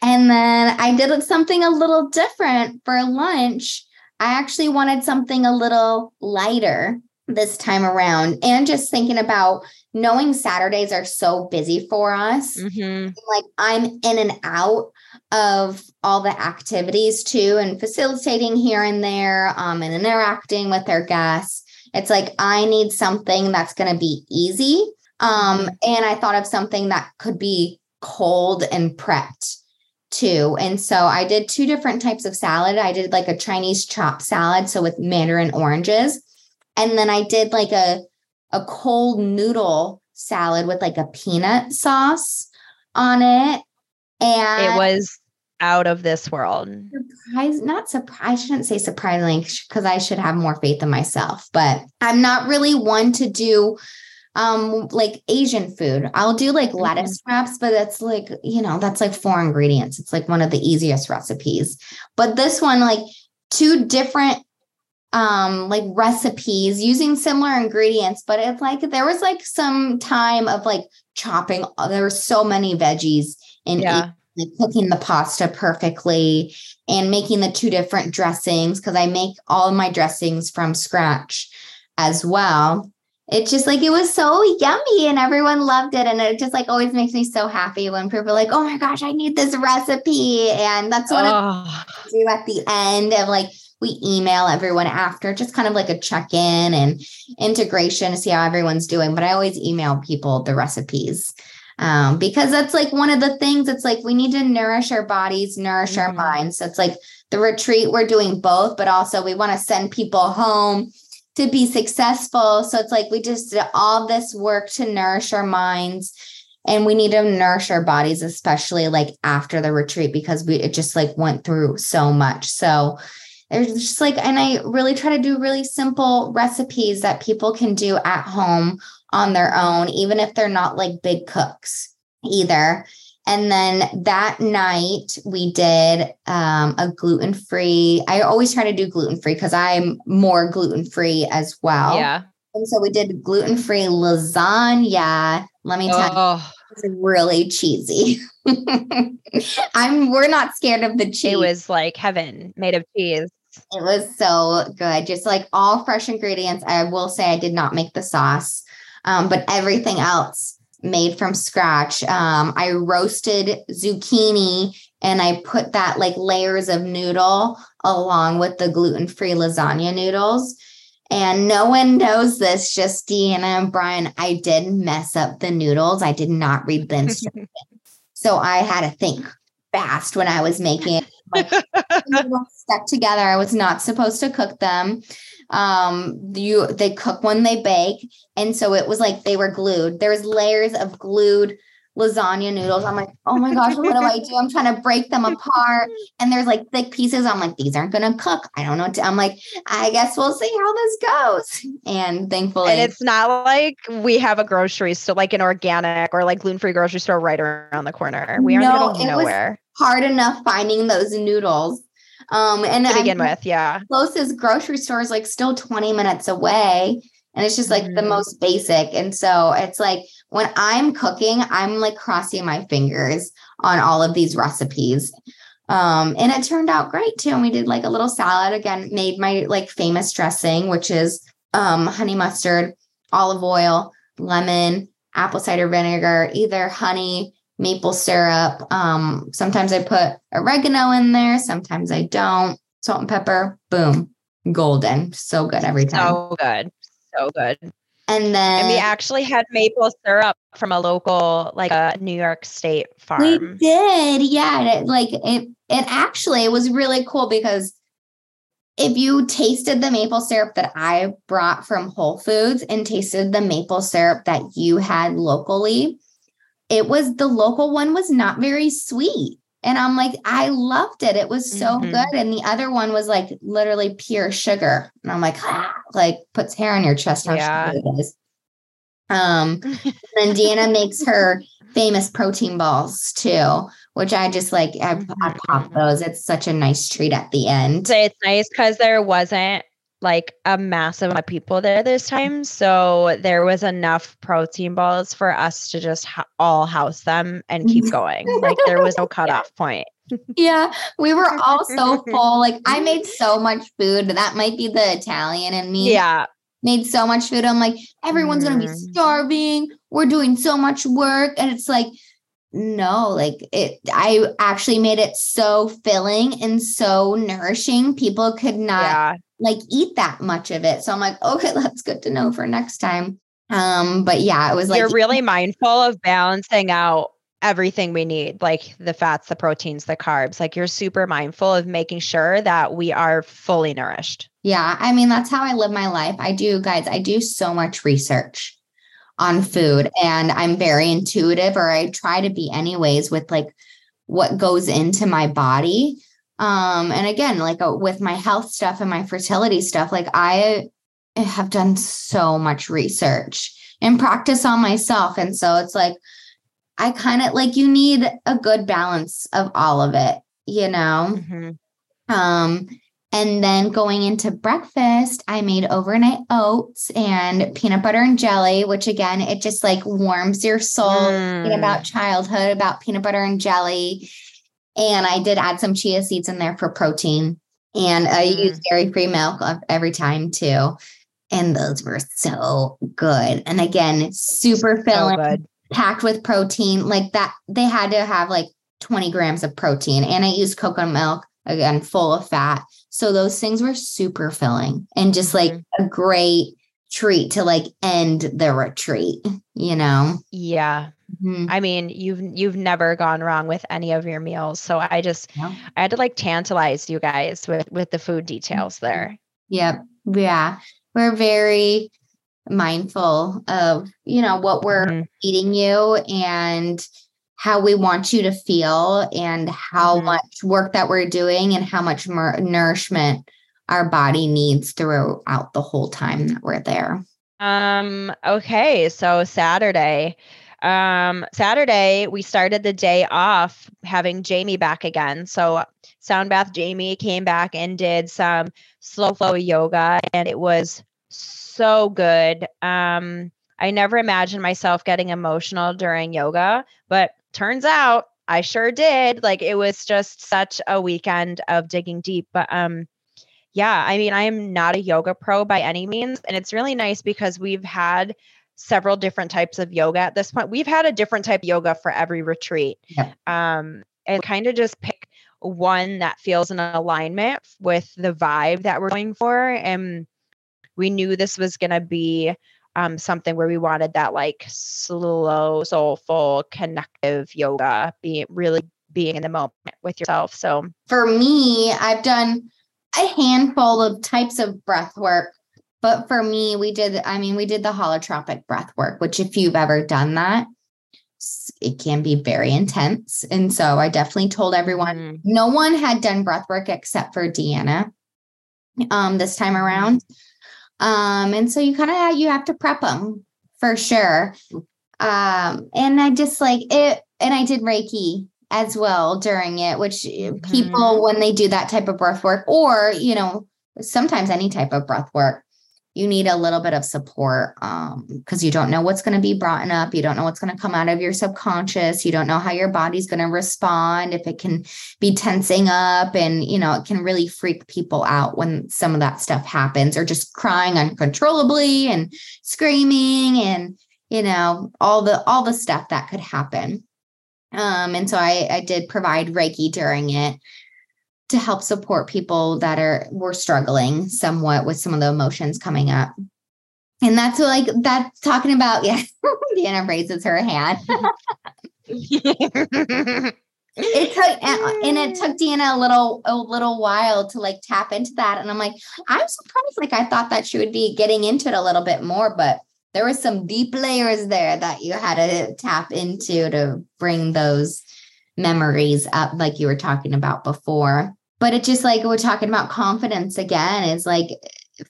And then I did something a little different for lunch. I actually wanted something a little lighter this time around and just thinking about knowing Saturdays are so busy for us. Mm-hmm. Like I'm in and out of all the activities too and facilitating here and there um, and interacting with our guests. It's like I need something that's going to be easy. Um, mm-hmm. and I thought of something that could be cold and prepped too. And so I did two different types of salad. I did like a Chinese chop salad, so with mandarin oranges. And then I did like a a cold noodle salad with like a peanut sauce on it. And it was out of this world. Surprise, not surprise. I shouldn't say surprisingly because I should have more faith in myself, but I'm not really one to do um like Asian food. I'll do like mm-hmm. lettuce wraps, but that's like, you know, that's like four ingredients. It's like one of the easiest recipes. But this one, like two different um like recipes using similar ingredients but it's like there was like some time of like chopping there were so many veggies in yeah. Like cooking the pasta perfectly and making the two different dressings because i make all of my dressings from scratch as well it's just like it was so yummy and everyone loved it and it just like always makes me so happy when people are like oh my gosh i need this recipe and that's what oh. i do at the end of like we email everyone after, just kind of like a check in and integration to see how everyone's doing. But I always email people the recipes um, because that's like one of the things. It's like we need to nourish our bodies, nourish mm-hmm. our minds. So it's like the retreat, we're doing both, but also we want to send people home to be successful. So it's like we just did all this work to nourish our minds and we need to nourish our bodies especially like after the retreat because we it just like went through so much so there's just like, and I really try to do really simple recipes that people can do at home on their own, even if they're not like big cooks either. And then that night we did um, a gluten free. I always try to do gluten free because I'm more gluten free as well. Yeah. And so we did gluten free lasagna. Let me tell oh. you, it's really cheesy. I'm we're not scared of the cheese. It was like heaven made of cheese. It was so good. Just like all fresh ingredients. I will say I did not make the sauce, um, but everything else made from scratch. Um, I roasted zucchini and I put that like layers of noodle along with the gluten free lasagna noodles. And no one knows this, just Deanna and Brian. I did mess up the noodles. I did not read the instructions. so I had to think fast when I was making it. Like, stuck together. I was not supposed to cook them. Um, you they cook when they bake, and so it was like they were glued. There's layers of glued lasagna noodles. I'm like, oh my gosh, what do I do? I'm trying to break them apart. And there's like thick pieces. I'm like, these aren't gonna cook. I don't know. I'm like, I guess we'll see how this goes. And thankfully And it's not like we have a grocery store, like an organic or like gluten-free grocery store right around the corner. We are no, in nowhere. hard enough finding those noodles. Um and to begin with, yeah. Closest grocery store is like still 20 minutes away. And it's just like mm-hmm. the most basic. And so it's like when I'm cooking, I'm like crossing my fingers on all of these recipes. Um, and it turned out great too. And we did like a little salad again, made my like famous dressing, which is um, honey mustard, olive oil, lemon, apple cider vinegar, either honey, maple syrup. Um, sometimes I put oregano in there, sometimes I don't. Salt and pepper, boom, golden. So good every time. So good. So good. And then and we actually had maple syrup from a local, like a New York State farm. We did, yeah. It, like it, it actually it was really cool because if you tasted the maple syrup that I brought from Whole Foods and tasted the maple syrup that you had locally, it was the local one was not very sweet. And I'm like, I loved it. It was so mm-hmm. good. And the other one was like literally pure sugar. And I'm like, ah, like puts hair on your chest. How yeah. it is. Um, and Deanna makes her famous protein balls too, which I just like, I, I pop mm-hmm. those. It's such a nice treat at the end. It's nice because there wasn't like a massive amount of people there this time. So there was enough protein balls for us to just ha- all house them and keep going. like there was no cutoff point. yeah, we were all so full. Like I made so much food. That might be the Italian in me. Yeah. Made so much food. I'm like, everyone's mm. gonna be mm. starving. We're doing so much work. And it's like, no, like it I actually made it so filling and so nourishing. People could not yeah like eat that much of it. So I'm like, okay, that's good to know for next time. Um, but yeah, it was like you're really mindful of balancing out everything we need, like the fats, the proteins, the carbs. Like you're super mindful of making sure that we are fully nourished. Yeah. I mean, that's how I live my life. I do, guys, I do so much research on food and I'm very intuitive, or I try to be anyways with like what goes into my body um and again like uh, with my health stuff and my fertility stuff like i have done so much research and practice on myself and so it's like i kind of like you need a good balance of all of it you know mm-hmm. um and then going into breakfast, I made overnight oats and peanut butter and jelly, which again, it just like warms your soul. Mm. About childhood, about peanut butter and jelly. And I did add some chia seeds in there for protein. And I mm. use dairy free milk every time too. And those were so good. And again, super filling, so packed with protein. Like that, they had to have like 20 grams of protein. And I used coconut milk, again, full of fat. So those things were super filling and just like mm-hmm. a great treat to like end the retreat, you know? Yeah. Mm-hmm. I mean, you've you've never gone wrong with any of your meals. So I just no. I had to like tantalize you guys with with the food details mm-hmm. there. Yep. Yeah. We're very mindful of, you know, what we're mm-hmm. eating you and how we want you to feel and how mm-hmm. much work that we're doing and how much mer- nourishment our body needs throughout the whole time that we're there. Um okay, so Saturday um, Saturday, we started the day off having Jamie back again. So, Sound Bath Jamie came back and did some slow flow yoga, and it was so good. Um, I never imagined myself getting emotional during yoga, but turns out I sure did. Like it was just such a weekend of digging deep. But um, yeah, I mean, I am not a yoga pro by any means, and it's really nice because we've had several different types of yoga at this point. We've had a different type of yoga for every retreat. Yeah. Um, and kind of just pick one that feels in alignment with the vibe that we're going for. And we knew this was going to be um, something where we wanted that like slow, soulful, connective yoga, being really being in the moment with yourself. So for me, I've done a handful of types of breath work but for me, we did, I mean, we did the holotropic breath work, which if you've ever done that, it can be very intense. And so I definitely told everyone mm. no one had done breath work except for Deanna um, this time around. Um, and so you kind of you have to prep them for sure. Um, and I just like it, and I did Reiki as well during it, which mm-hmm. people when they do that type of breath work, or you know, sometimes any type of breath work, you need a little bit of support because um, you don't know what's going to be brought up. You don't know what's going to come out of your subconscious. You don't know how your body's going to respond, if it can be tensing up. And, you know, it can really freak people out when some of that stuff happens or just crying uncontrollably and screaming and, you know, all the, all the stuff that could happen. Um, and so I, I did provide Reiki during it to help support people that are were struggling somewhat with some of the emotions coming up. And that's like that's talking about, yeah. Deanna raises her hand. it took and it took Deanna a little a little while to like tap into that. And I'm like, I'm surprised. Like I thought that she would be getting into it a little bit more, but there were some deep layers there that you had to tap into to bring those memories up like you were talking about before but it's just like we're talking about confidence again is like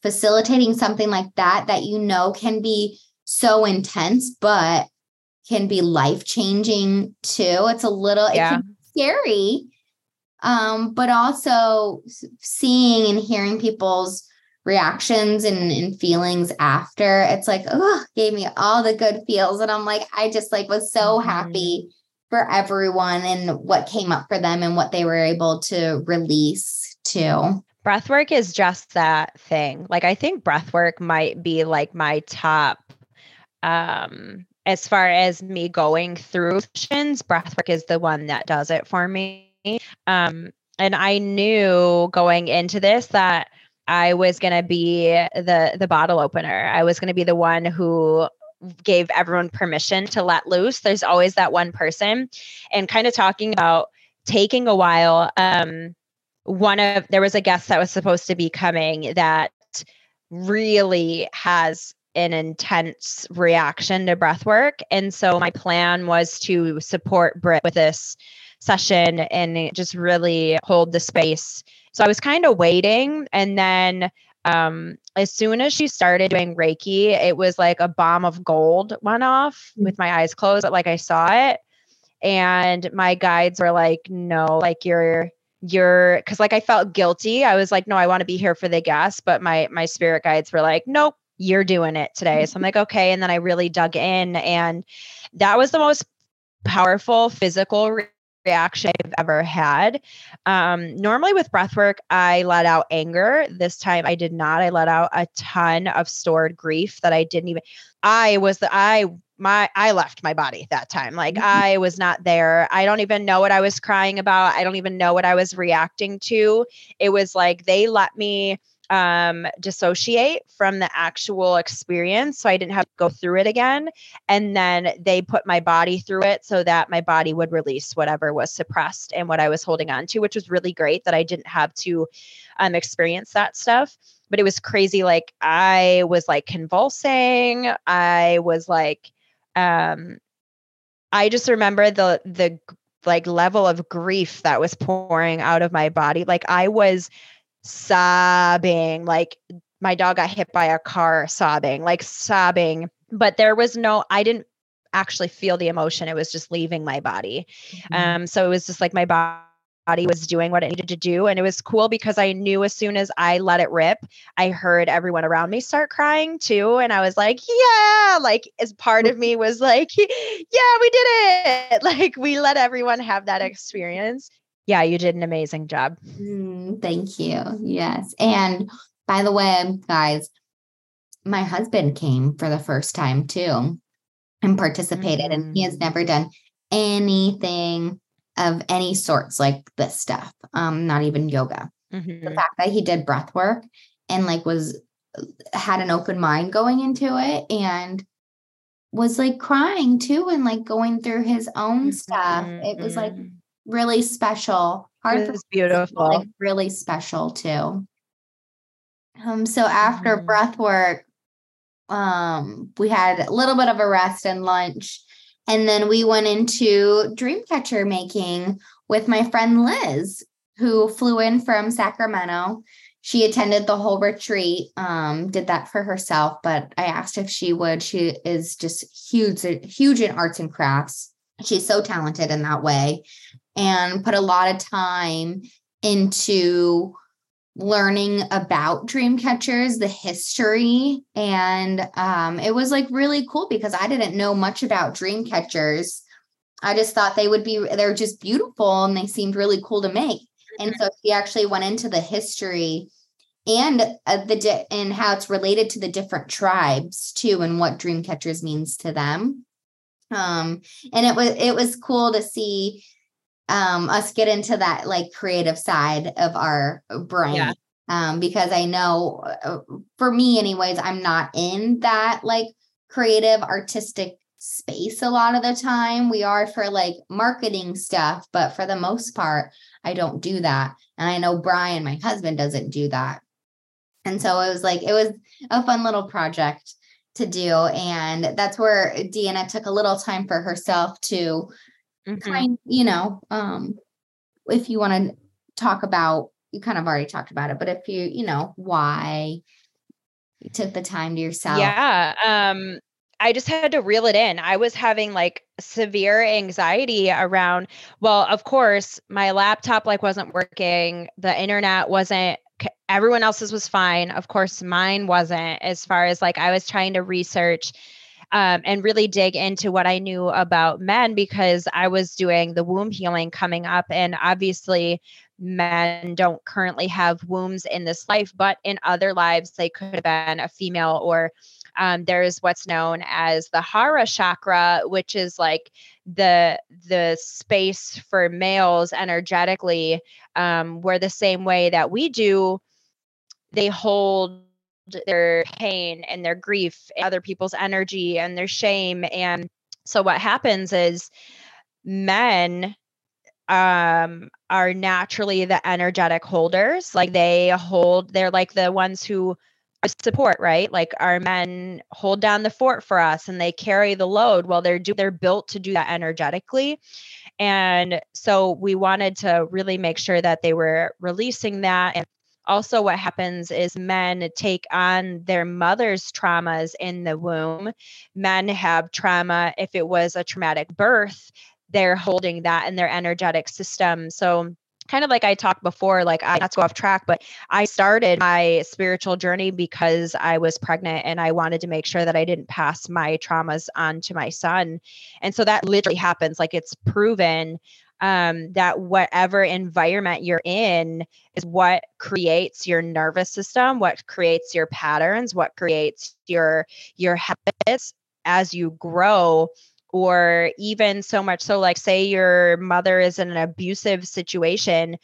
facilitating something like that that you know can be so intense but can be life changing too it's a little yeah. it scary um but also seeing and hearing people's reactions and, and feelings after it's like oh gave me all the good feels and i'm like i just like was so mm-hmm. happy for everyone and what came up for them and what they were able to release too breath work is just that thing. Like i think breath work might be like my top um as far as me going through sessions breath work is the one that does it for me. Um and i knew going into this that I was going to be the the bottle opener. I was going to be the one who gave everyone permission to let loose. There's always that one person and kind of talking about taking a while um one of there was a guest that was supposed to be coming that really has an intense reaction to breath work and so my plan was to support Britt with this session and just really hold the space so I was kind of waiting. And then um, as soon as she started doing Reiki, it was like a bomb of gold went off mm. with my eyes closed, but like I saw it. And my guides were like, no, like you're you're because like I felt guilty. I was like, no, I want to be here for the guests. But my my spirit guides were like, nope, you're doing it today. So I'm like, okay. And then I really dug in and that was the most powerful physical reaction I've ever had. Um, normally with breath work, I let out anger. This time I did not. I let out a ton of stored grief that I didn't even I was the I my I left my body that time. Like mm-hmm. I was not there. I don't even know what I was crying about. I don't even know what I was reacting to. It was like they let me um, dissociate from the actual experience. So I didn't have to go through it again. And then they put my body through it so that my body would release whatever was suppressed and what I was holding on to, which was really great that I didn't have to um, experience that stuff. But it was crazy. Like I was like convulsing. I was like, um, I just remember the, the, like level of grief that was pouring out of my body. Like I was sobbing, like my dog got hit by a car, sobbing, like sobbing. But there was no, I didn't actually feel the emotion. It was just leaving my body. Mm-hmm. Um, so it was just like my body was doing what it needed to do. And it was cool because I knew as soon as I let it rip, I heard everyone around me start crying too. And I was like, yeah, like as part of me was like, yeah, we did it. Like we let everyone have that experience yeah, you did an amazing job. Mm, thank you. Yes. And by the way, guys, my husband came for the first time too and participated, mm-hmm. and he has never mm. done anything of any sorts like this stuff, um, not even yoga. Mm-hmm. The fact that he did breath work and like was had an open mind going into it and was like crying too and like going through his own stuff. It was like mm-hmm really special. Hard it was beautiful. Like really special too. Um, so after mm. breath work, um, we had a little bit of a rest and lunch. And then we went into dreamcatcher making with my friend Liz, who flew in from Sacramento. She attended the whole retreat, um, did that for herself, but I asked if she would. She is just huge, huge in arts and crafts. She's so talented in that way and put a lot of time into learning about dream catchers the history and um, it was like really cool because i didn't know much about dream catchers. I just thought they would be they're just beautiful and they seemed really cool to make. And mm-hmm. so she actually went into the history and uh, the di- and how it's related to the different tribes too and what dream catchers means to them. Um and it was it was cool to see um us get into that like creative side of our brain yeah. um because i know uh, for me anyways i'm not in that like creative artistic space a lot of the time we are for like marketing stuff but for the most part i don't do that and i know brian my husband doesn't do that and so it was like it was a fun little project to do. And that's where Deanna took a little time for herself to mm-hmm. kind, you know, um, if you want to talk about, you kind of already talked about it, but if you, you know, why you took the time to yourself. Yeah. Um, I just had to reel it in. I was having like severe anxiety around, well, of course, my laptop like wasn't working, the internet wasn't everyone else's was fine. Of course, mine wasn't as far as like I was trying to research um, and really dig into what I knew about men because I was doing the womb healing coming up. And obviously, men don't currently have wombs in this life, but in other lives, they could have been a female or um, there's what's known as the hara chakra which is like the the space for males energetically um, where the same way that we do they hold their pain and their grief and other people's energy and their shame and so what happens is men um are naturally the energetic holders like they hold they're like the ones who support right? Like our men hold down the fort for us and they carry the load well they're do, they're built to do that energetically and so we wanted to really make sure that they were releasing that and also what happens is men take on their mother's traumas in the womb men have trauma if it was a traumatic birth they're holding that in their energetic system so kind of like I talked before, like I not to go off track, but I started my spiritual journey because I was pregnant and I wanted to make sure that I didn't pass my traumas on to my son. And so that literally happens. Like it's proven um, that whatever environment you're in is what creates your nervous system, what creates your patterns, what creates your your habits as you grow or even so much so like say your mother is in an abusive situation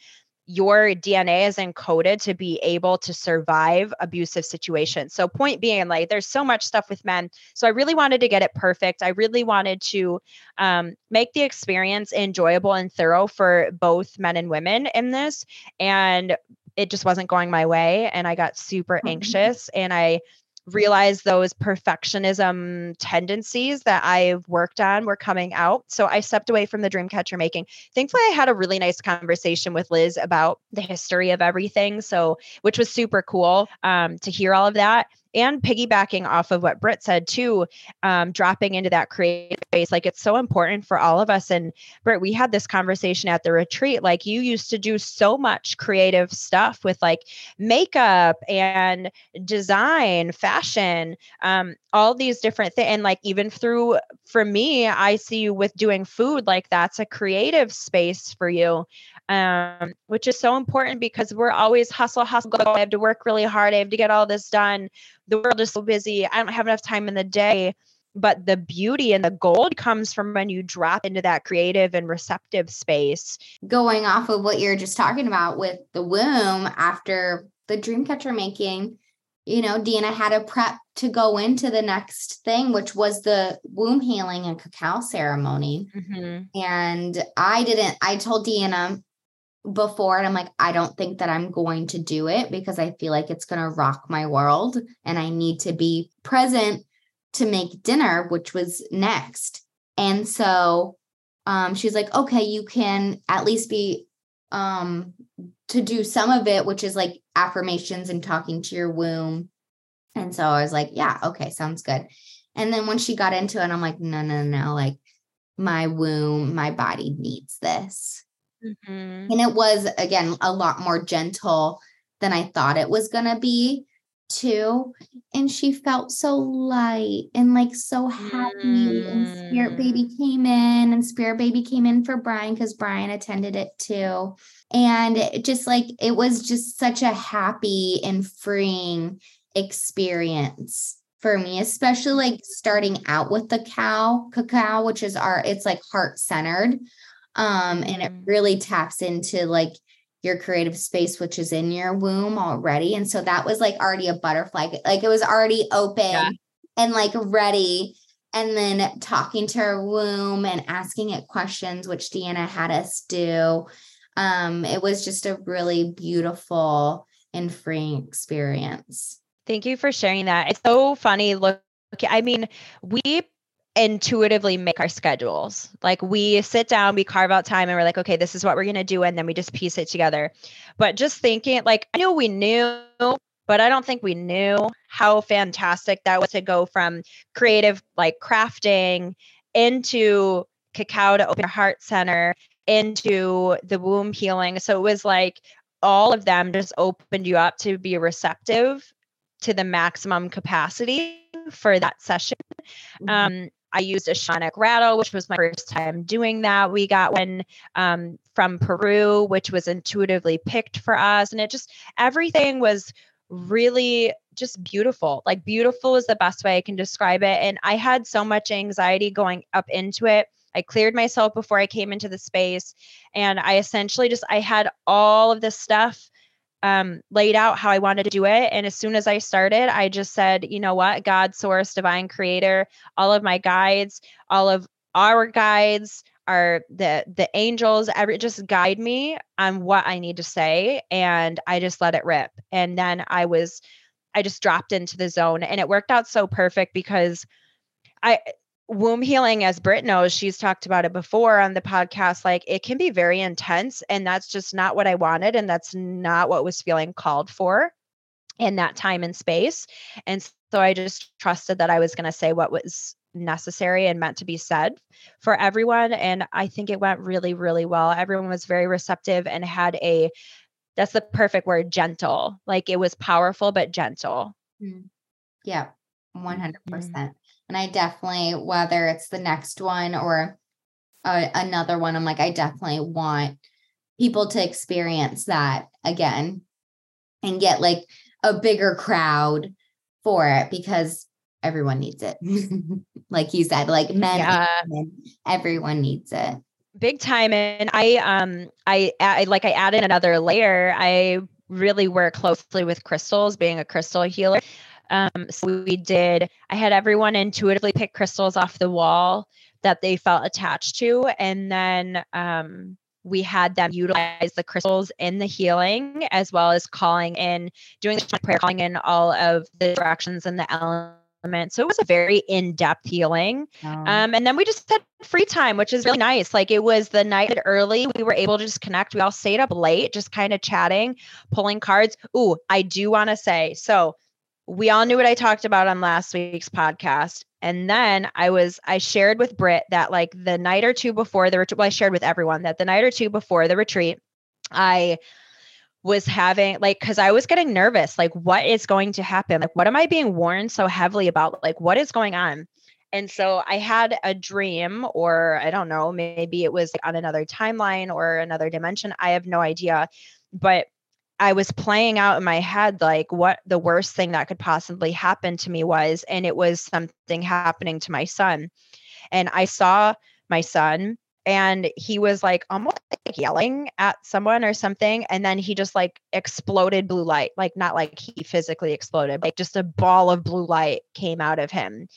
your DNA is encoded to be able to survive abusive situations. So, point being, like, there's so much stuff with men. So, I really wanted to get it perfect. I really wanted to um, make the experience enjoyable and thorough for both men and women in this. And it just wasn't going my way. And I got super mm-hmm. anxious and I realized those perfectionism tendencies that I've worked on were coming out. So I stepped away from the dream catcher making. Thankfully, I had a really nice conversation with Liz about the history of everything. So, which was super cool um, to hear all of that and piggybacking off of what Britt said too, um, dropping into that creative space, like it's so important for all of us. And Britt, we had this conversation at the retreat. Like you used to do so much creative stuff with like makeup and design, fashion, um, all these different things. And like even through for me, I see you with doing food, like that's a creative space for you um, which is so important because we're always hustle, hustle, go. I have to work really hard. I have to get all this done. The world is so busy. I don't have enough time in the day. But the beauty and the gold comes from when you drop into that creative and receptive space. Going off of what you're just talking about with the womb after the dream catcher making, you know, Deanna had a prep to go into the next thing, which was the womb healing and cacao ceremony. Mm-hmm. And I didn't, I told Deanna, before and I'm like, I don't think that I'm going to do it because I feel like it's going to rock my world and I need to be present to make dinner, which was next. And so um, she's like, okay, you can at least be um, to do some of it, which is like affirmations and talking to your womb. And so I was like, yeah, okay, sounds good. And then when she got into it, I'm like, no, no, no, like my womb, my body needs this. Mm-hmm. And it was, again, a lot more gentle than I thought it was going to be, too. And she felt so light and like so happy. Mm. And Spirit Baby mm. came in, and Spirit Baby came in for Brian because Brian attended it too. And just like, it was just such a happy and freeing experience for me, especially like starting out with the cow, cacao, which is our, it's like heart centered um and it mm. really taps into like your creative space which is in your womb already and so that was like already a butterfly like it was already open yeah. and like ready and then talking to her womb and asking it questions which deanna had us do um it was just a really beautiful and freeing experience thank you for sharing that it's so funny look. I mean, we intuitively make our schedules. Like we sit down, we carve out time and we're like, okay, this is what we're going to do. And then we just piece it together. But just thinking, like, I knew we knew, but I don't think we knew how fantastic that was to go from creative, like crafting into cacao to open your heart center into the womb healing. So it was like all of them just opened you up to be receptive to the maximum capacity for that session. Mm-hmm. Um, I used a shamanic rattle, which was my first time doing that. We got one um, from Peru, which was intuitively picked for us. And it just, everything was really just beautiful. Like, beautiful is the best way I can describe it. And I had so much anxiety going up into it. I cleared myself before I came into the space. And I essentially just, I had all of this stuff um, laid out how I wanted to do it. And as soon as I started, I just said, you know what, God, source, divine creator, all of my guides, all of our guides, are the the angels every just guide me on what I need to say and I just let it rip. And then I was I just dropped into the zone and it worked out so perfect because I womb healing, as Britt knows, she's talked about it before on the podcast. Like it can be very intense, and that's just not what I wanted, and that's not what was feeling called for in that time and space. And so I just trusted that I was going to say what was necessary and meant to be said for everyone. And I think it went really, really well. Everyone was very receptive and had a that's the perfect word gentle. Like it was powerful, but gentle. Mm. Yeah, 100%. Mm. And I definitely, whether it's the next one or uh, another one, I'm like, I definitely want people to experience that again and get like a bigger crowd for it because everyone needs it. like you said, like men, yeah. women, everyone needs it. Big time. And I, um, I, I like I added another layer. I really work closely with crystals, being a crystal healer. Um, so we did, I had everyone intuitively pick crystals off the wall that they felt attached to. And then um, we had them utilize the crystals in the healing as well as calling in, doing the prayer, calling in all of the directions and the elements. So it was a very in-depth healing. Um, and then we just had free time, which is really nice. Like it was the night early. We were able to just connect. We all stayed up late, just kind of chatting, pulling cards. Ooh, I do want to say so we all knew what I talked about on last week's podcast. And then I was, I shared with Britt that like the night or two before the retreat, well, I shared with everyone that the night or two before the retreat, I was having like, cause I was getting nervous. Like, what is going to happen? Like, what am I being warned so heavily about? Like, what is going on? And so I had a dream, or I don't know, maybe it was on another timeline or another dimension. I have no idea. But I was playing out in my head like what the worst thing that could possibly happen to me was, and it was something happening to my son. And I saw my son and he was like almost like yelling at someone or something and then he just like exploded blue light like not like he physically exploded like just a ball of blue light came out of him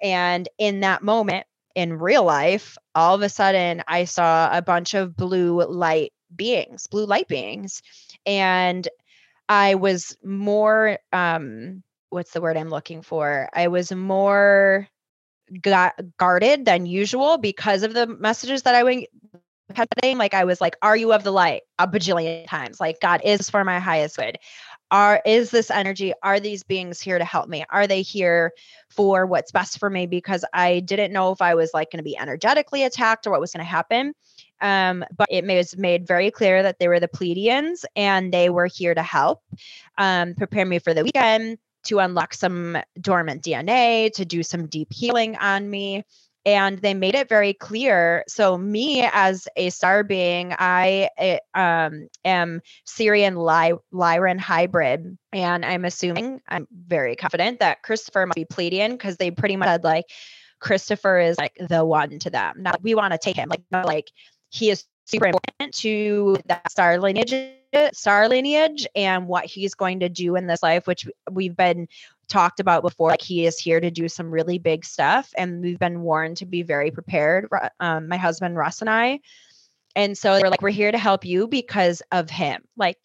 and in that moment in real life all of a sudden i saw a bunch of blue light beings blue light beings and I was more um what's the word I'm looking for? I was more got guarded than usual because of the messages that I was getting. Like I was like, "Are you of the light?" A bajillion times. Like God is for my highest good. Are is this energy? Are these beings here to help me? Are they here for what's best for me? Because I didn't know if I was like going to be energetically attacked or what was going to happen. Um, but it was made very clear that they were the Pleiadians and they were here to help um, prepare me for the weekend, to unlock some dormant DNA, to do some deep healing on me. And they made it very clear. So, me as a star being, I eh, um, am Sirian Ly- Lyran hybrid. And I'm assuming, I'm very confident that Christopher must be Pleiadian because they pretty much said, like, Christopher is like the one to them. Now we want to take him. Like, like he is super important to that star lineage star lineage and what he's going to do in this life which we've been talked about before like he is here to do some really big stuff and we've been warned to be very prepared um, my husband russ and i and so they're like we're here to help you because of him like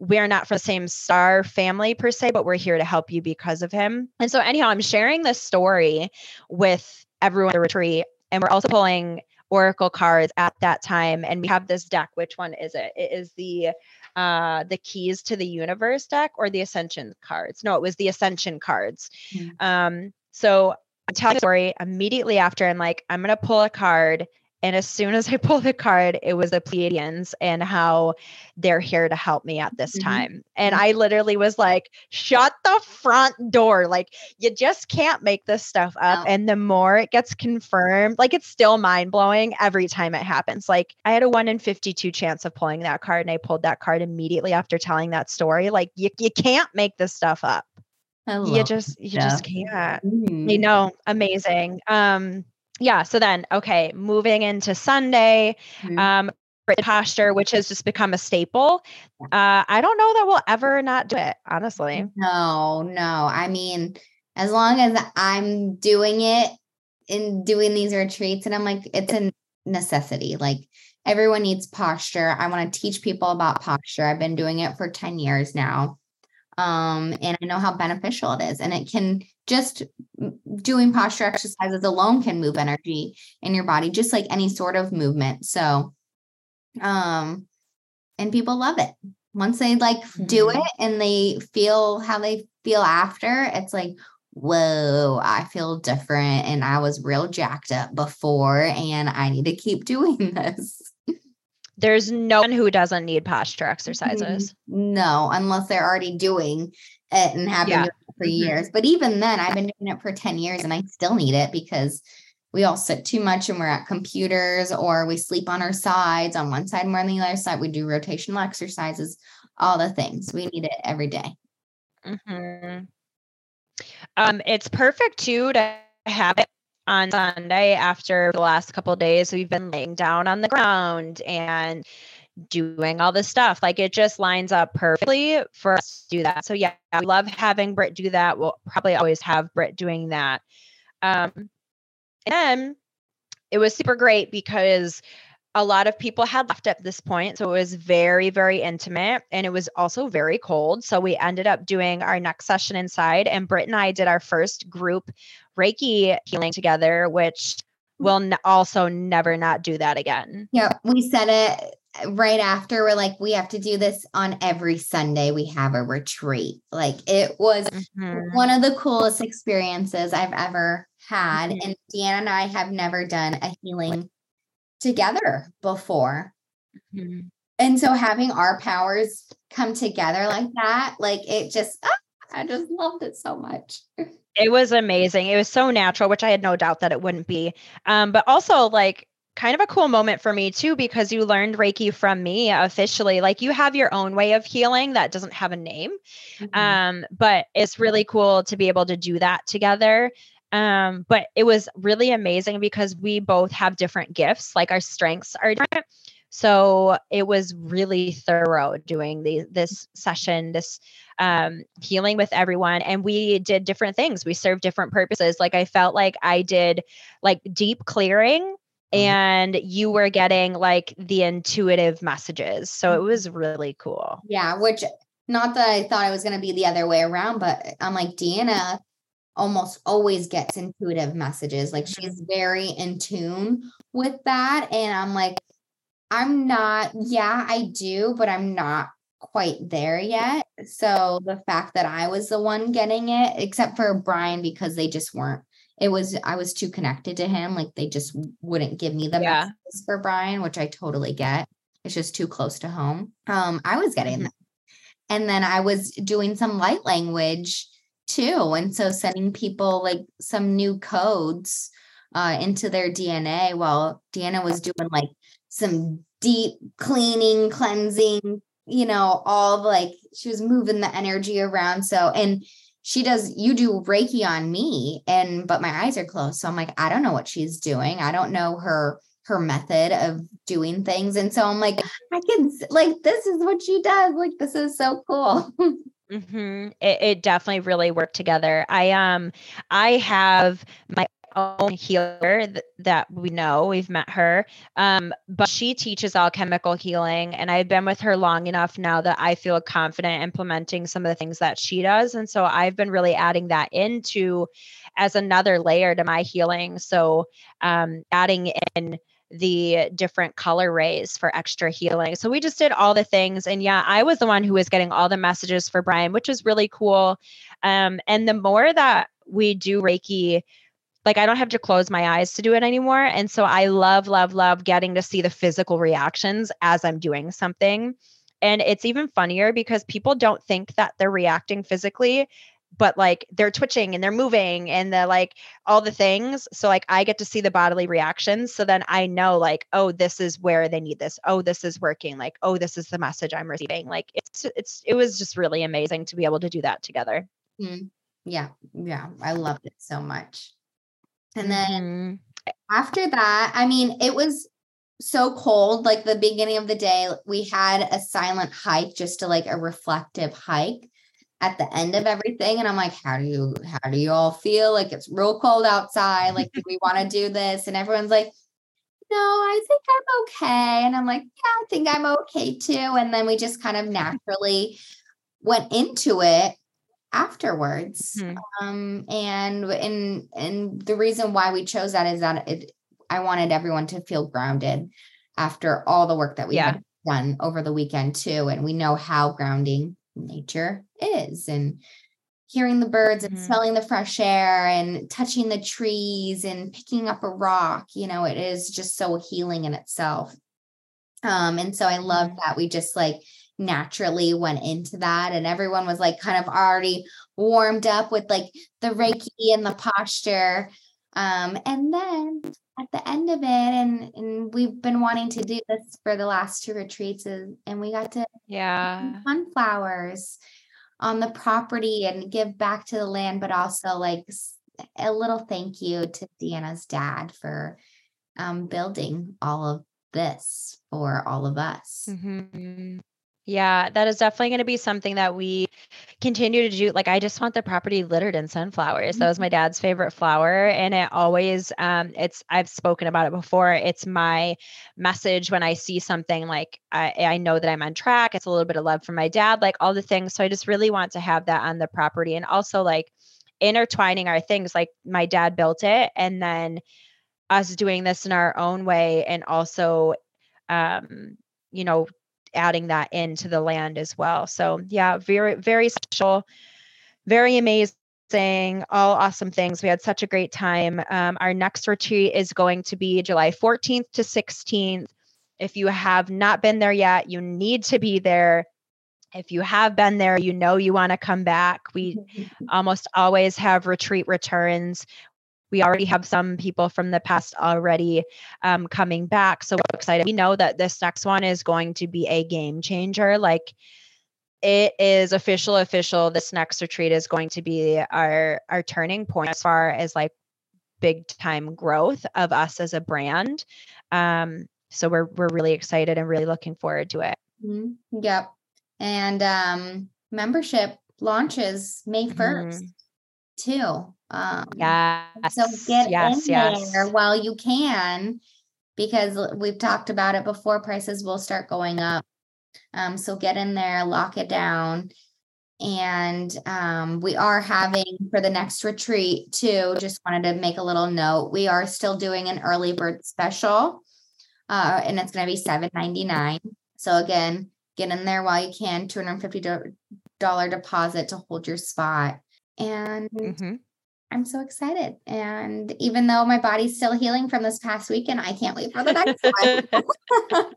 we're not from the same star family per se, but we're here to help you because of him. And so, anyhow, I'm sharing this story with everyone at the retreat, and we're also pulling oracle cards at that time and we have this deck. Which one is it? It is the uh the keys to the universe deck or the ascension cards? No it was the ascension cards. Mm-hmm. um so i tell the story immediately after i'm like i'm gonna pull a card and as soon as I pulled the card, it was the Pleiadians and how they're here to help me at this mm-hmm. time. And mm-hmm. I literally was like, shut the front door. Like, you just can't make this stuff up. And the more it gets confirmed, like, it's still mind blowing every time it happens. Like, I had a one in 52 chance of pulling that card, and I pulled that card immediately after telling that story. Like, you, you can't make this stuff up. You just you just can't. Mm-hmm. You know, amazing. Um, yeah so then okay moving into sunday mm-hmm. um posture which has just become a staple. Uh i don't know that we'll ever not do it honestly. No no i mean as long as i'm doing it in doing these retreats and i'm like it's a necessity like everyone needs posture. I want to teach people about posture. I've been doing it for 10 years now um, and I know how beneficial it is. And it can just doing posture exercises alone can move energy in your body, just like any sort of movement. So, um, and people love it. Once they like mm-hmm. do it and they feel how they feel after, it's like, whoa, I feel different. And I was real jacked up before, and I need to keep doing this. There's no one who doesn't need posture exercises. No, unless they're already doing it and have yeah. been doing it for mm-hmm. years. But even then, I've been doing it for 10 years and I still need it because we all sit too much and we're at computers or we sleep on our sides on one side we're on the other side. We do rotational exercises, all the things. We need it every day. Mm-hmm. Um, it's perfect too to have it on Sunday after the last couple days we've been laying down on the ground and doing all this stuff. Like it just lines up perfectly for us to do that. So yeah, I love having Britt do that. We'll probably always have Britt doing that. Um, and it was super great because a lot of people had left at this point. So it was very, very intimate and it was also very cold. So we ended up doing our next session inside, and Britt and I did our first group Reiki healing together, which we'll n- also never not do that again. Yeah, we said it right after. We're like, we have to do this on every Sunday. We have a retreat. Like it was mm-hmm. one of the coolest experiences I've ever had. Mm-hmm. And Deanna and I have never done a healing together before. Mm-hmm. And so having our powers come together like that, like it just, ah, I just loved it so much. It was amazing. It was so natural, which I had no doubt that it wouldn't be. Um, but also like kind of a cool moment for me too, because you learned Reiki from me officially. Like you have your own way of healing that doesn't have a name. Mm-hmm. Um, but it's really cool to be able to do that together. Um, but it was really amazing because we both have different gifts, like our strengths are different. So it was really thorough doing the this session, this um, healing with everyone, and we did different things. We served different purposes. Like I felt like I did like deep clearing, mm-hmm. and you were getting like the intuitive messages. So it was really cool. Yeah, which not that I thought it was going to be the other way around, but I'm like Deanna almost always gets intuitive messages. Like she's very in tune with that. And I'm like, I'm not, yeah, I do, but I'm not quite there yet. So the fact that I was the one getting it, except for Brian, because they just weren't, it was, I was too connected to him. Like they just wouldn't give me the yeah. messages for Brian, which I totally get. It's just too close to home. Um, I was getting mm-hmm. them. And then I was doing some light language too. And so sending people like some new codes uh, into their DNA while Deanna was doing like some deep cleaning, cleansing, you know, all like she was moving the energy around. So, and she does, you do Reiki on me, and but my eyes are closed. So I'm like, I don't know what she's doing. I don't know her her method of doing things. And so I'm like, I can like this is what she does. Like this is so cool. Mm-hmm. It, it, definitely really worked together. I um I have my own healer th- that we know. We've met her. Um, but she teaches alchemical healing. And I've been with her long enough now that I feel confident implementing some of the things that she does. And so I've been really adding that into as another layer to my healing. So um, adding in the different color rays for extra healing. So we just did all the things. And yeah, I was the one who was getting all the messages for Brian, which was really cool. Um, and the more that we do Reiki, like I don't have to close my eyes to do it anymore. And so I love, love, love getting to see the physical reactions as I'm doing something. And it's even funnier because people don't think that they're reacting physically but like they're twitching and they're moving and they're like all the things. So like I get to see the bodily reactions. So then I know like, oh, this is where they need this. Oh, this is working. Like, oh, this is the message I'm receiving. Like it's it's it was just really amazing to be able to do that together. Mm-hmm. Yeah. Yeah. I loved it so much. And then mm-hmm. after that, I mean, it was so cold like the beginning of the day we had a silent hike just to like a reflective hike at the end of everything and i'm like how do you how do you all feel? Like it's real cold outside like do we want to do this? And everyone's like no i think i'm okay. And i'm like yeah i think i'm okay too. And then we just kind of naturally went into it afterwards. Mm-hmm. um and and and the reason why we chose that is that it i wanted everyone to feel grounded after all the work that we yeah. had done over the weekend too and we know how grounding nature is and hearing the birds and mm-hmm. smelling the fresh air and touching the trees and picking up a rock you know it is just so healing in itself um and so i love mm-hmm. that we just like naturally went into that and everyone was like kind of already warmed up with like the reiki and the posture um and then at the end of it and and we've been wanting to do this for the last two retreats and we got to yeah sunflowers on the property and give back to the land but also like a little thank you to Deanna's dad for um, building all of this for all of us. Mm-hmm. Yeah, that is definitely going to be something that we continue to do. Like, I just want the property littered in sunflowers. That was my mm-hmm. dad's favorite flower. And it always, um, it's, I've spoken about it before. It's my message when I see something like I, I know that I'm on track. It's a little bit of love from my dad, like all the things. So I just really want to have that on the property. And also, like, intertwining our things. Like, my dad built it. And then us doing this in our own way. And also, um, you know, adding that into the land as well. So yeah, very, very special, very amazing, all awesome things. We had such a great time. Um, our next retreat is going to be July 14th to 16th. If you have not been there yet, you need to be there. If you have been there, you know you want to come back. We almost always have retreat returns we already have some people from the past already um, coming back. So we're excited. We know that this next one is going to be a game changer. Like it is official, official. This next retreat is going to be our our turning point as far as like big time growth of us as a brand. Um, so we're we're really excited and really looking forward to it. Mm-hmm. Yep. And um, membership launches May 1st mm-hmm. too. Um, yeah. So get yes, in yes. there while you can, because we've talked about it before. Prices will start going up. Um, so get in there, lock it down. And um, we are having for the next retreat too. Just wanted to make a little note. We are still doing an early bird special, uh, and it's going to be seven ninety nine. So again, get in there while you can. Two hundred fifty dollar deposit to hold your spot. And mm-hmm. I'm so excited. And even though my body's still healing from this past weekend, I can't wait for the next one.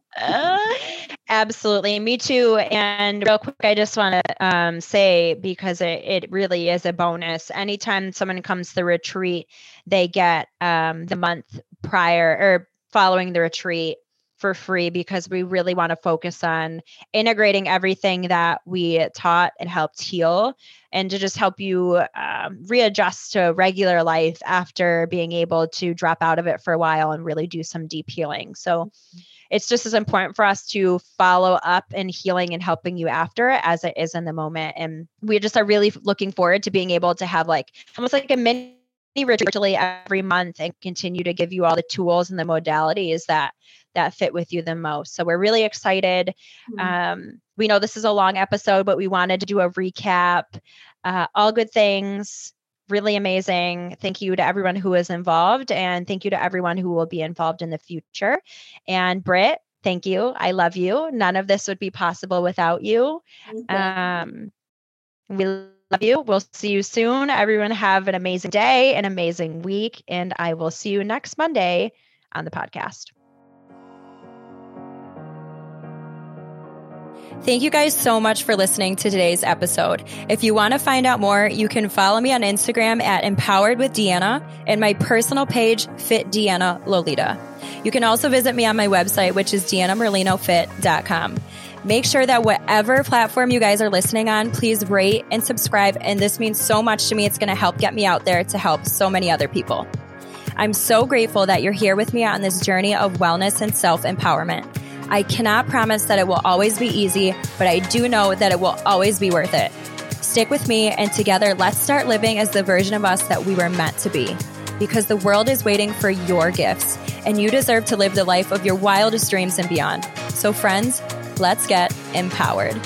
absolutely. Me too. And real quick, I just want to um, say, because it, it really is a bonus, anytime someone comes to the retreat, they get um, the month prior or following the retreat for free because we really want to focus on integrating everything that we taught and helped heal and to just help you um, readjust to regular life after being able to drop out of it for a while and really do some deep healing. So it's just as important for us to follow up and healing and helping you after as it is in the moment. And we just are really looking forward to being able to have like almost like a mini virtually every month and continue to give you all the tools and the modalities that that fit with you the most. So we're really excited. Mm-hmm. Um, we know this is a long episode, but we wanted to do a recap. Uh, all good things, really amazing. Thank you to everyone who is involved, and thank you to everyone who will be involved in the future. And Britt, thank you. I love you. None of this would be possible without you. you. Um, we love you. We'll see you soon. Everyone have an amazing day, an amazing week, and I will see you next Monday on the podcast. Thank you guys so much for listening to today's episode. If you want to find out more, you can follow me on Instagram at Empowered with Deanna and my personal page, Fit Deanna Lolita. You can also visit me on my website, which is deannamerlinofit.com. Make sure that whatever platform you guys are listening on, please rate and subscribe. And this means so much to me. It's going to help get me out there to help so many other people. I'm so grateful that you're here with me on this journey of wellness and self empowerment. I cannot promise that it will always be easy, but I do know that it will always be worth it. Stick with me, and together, let's start living as the version of us that we were meant to be. Because the world is waiting for your gifts, and you deserve to live the life of your wildest dreams and beyond. So, friends, let's get empowered.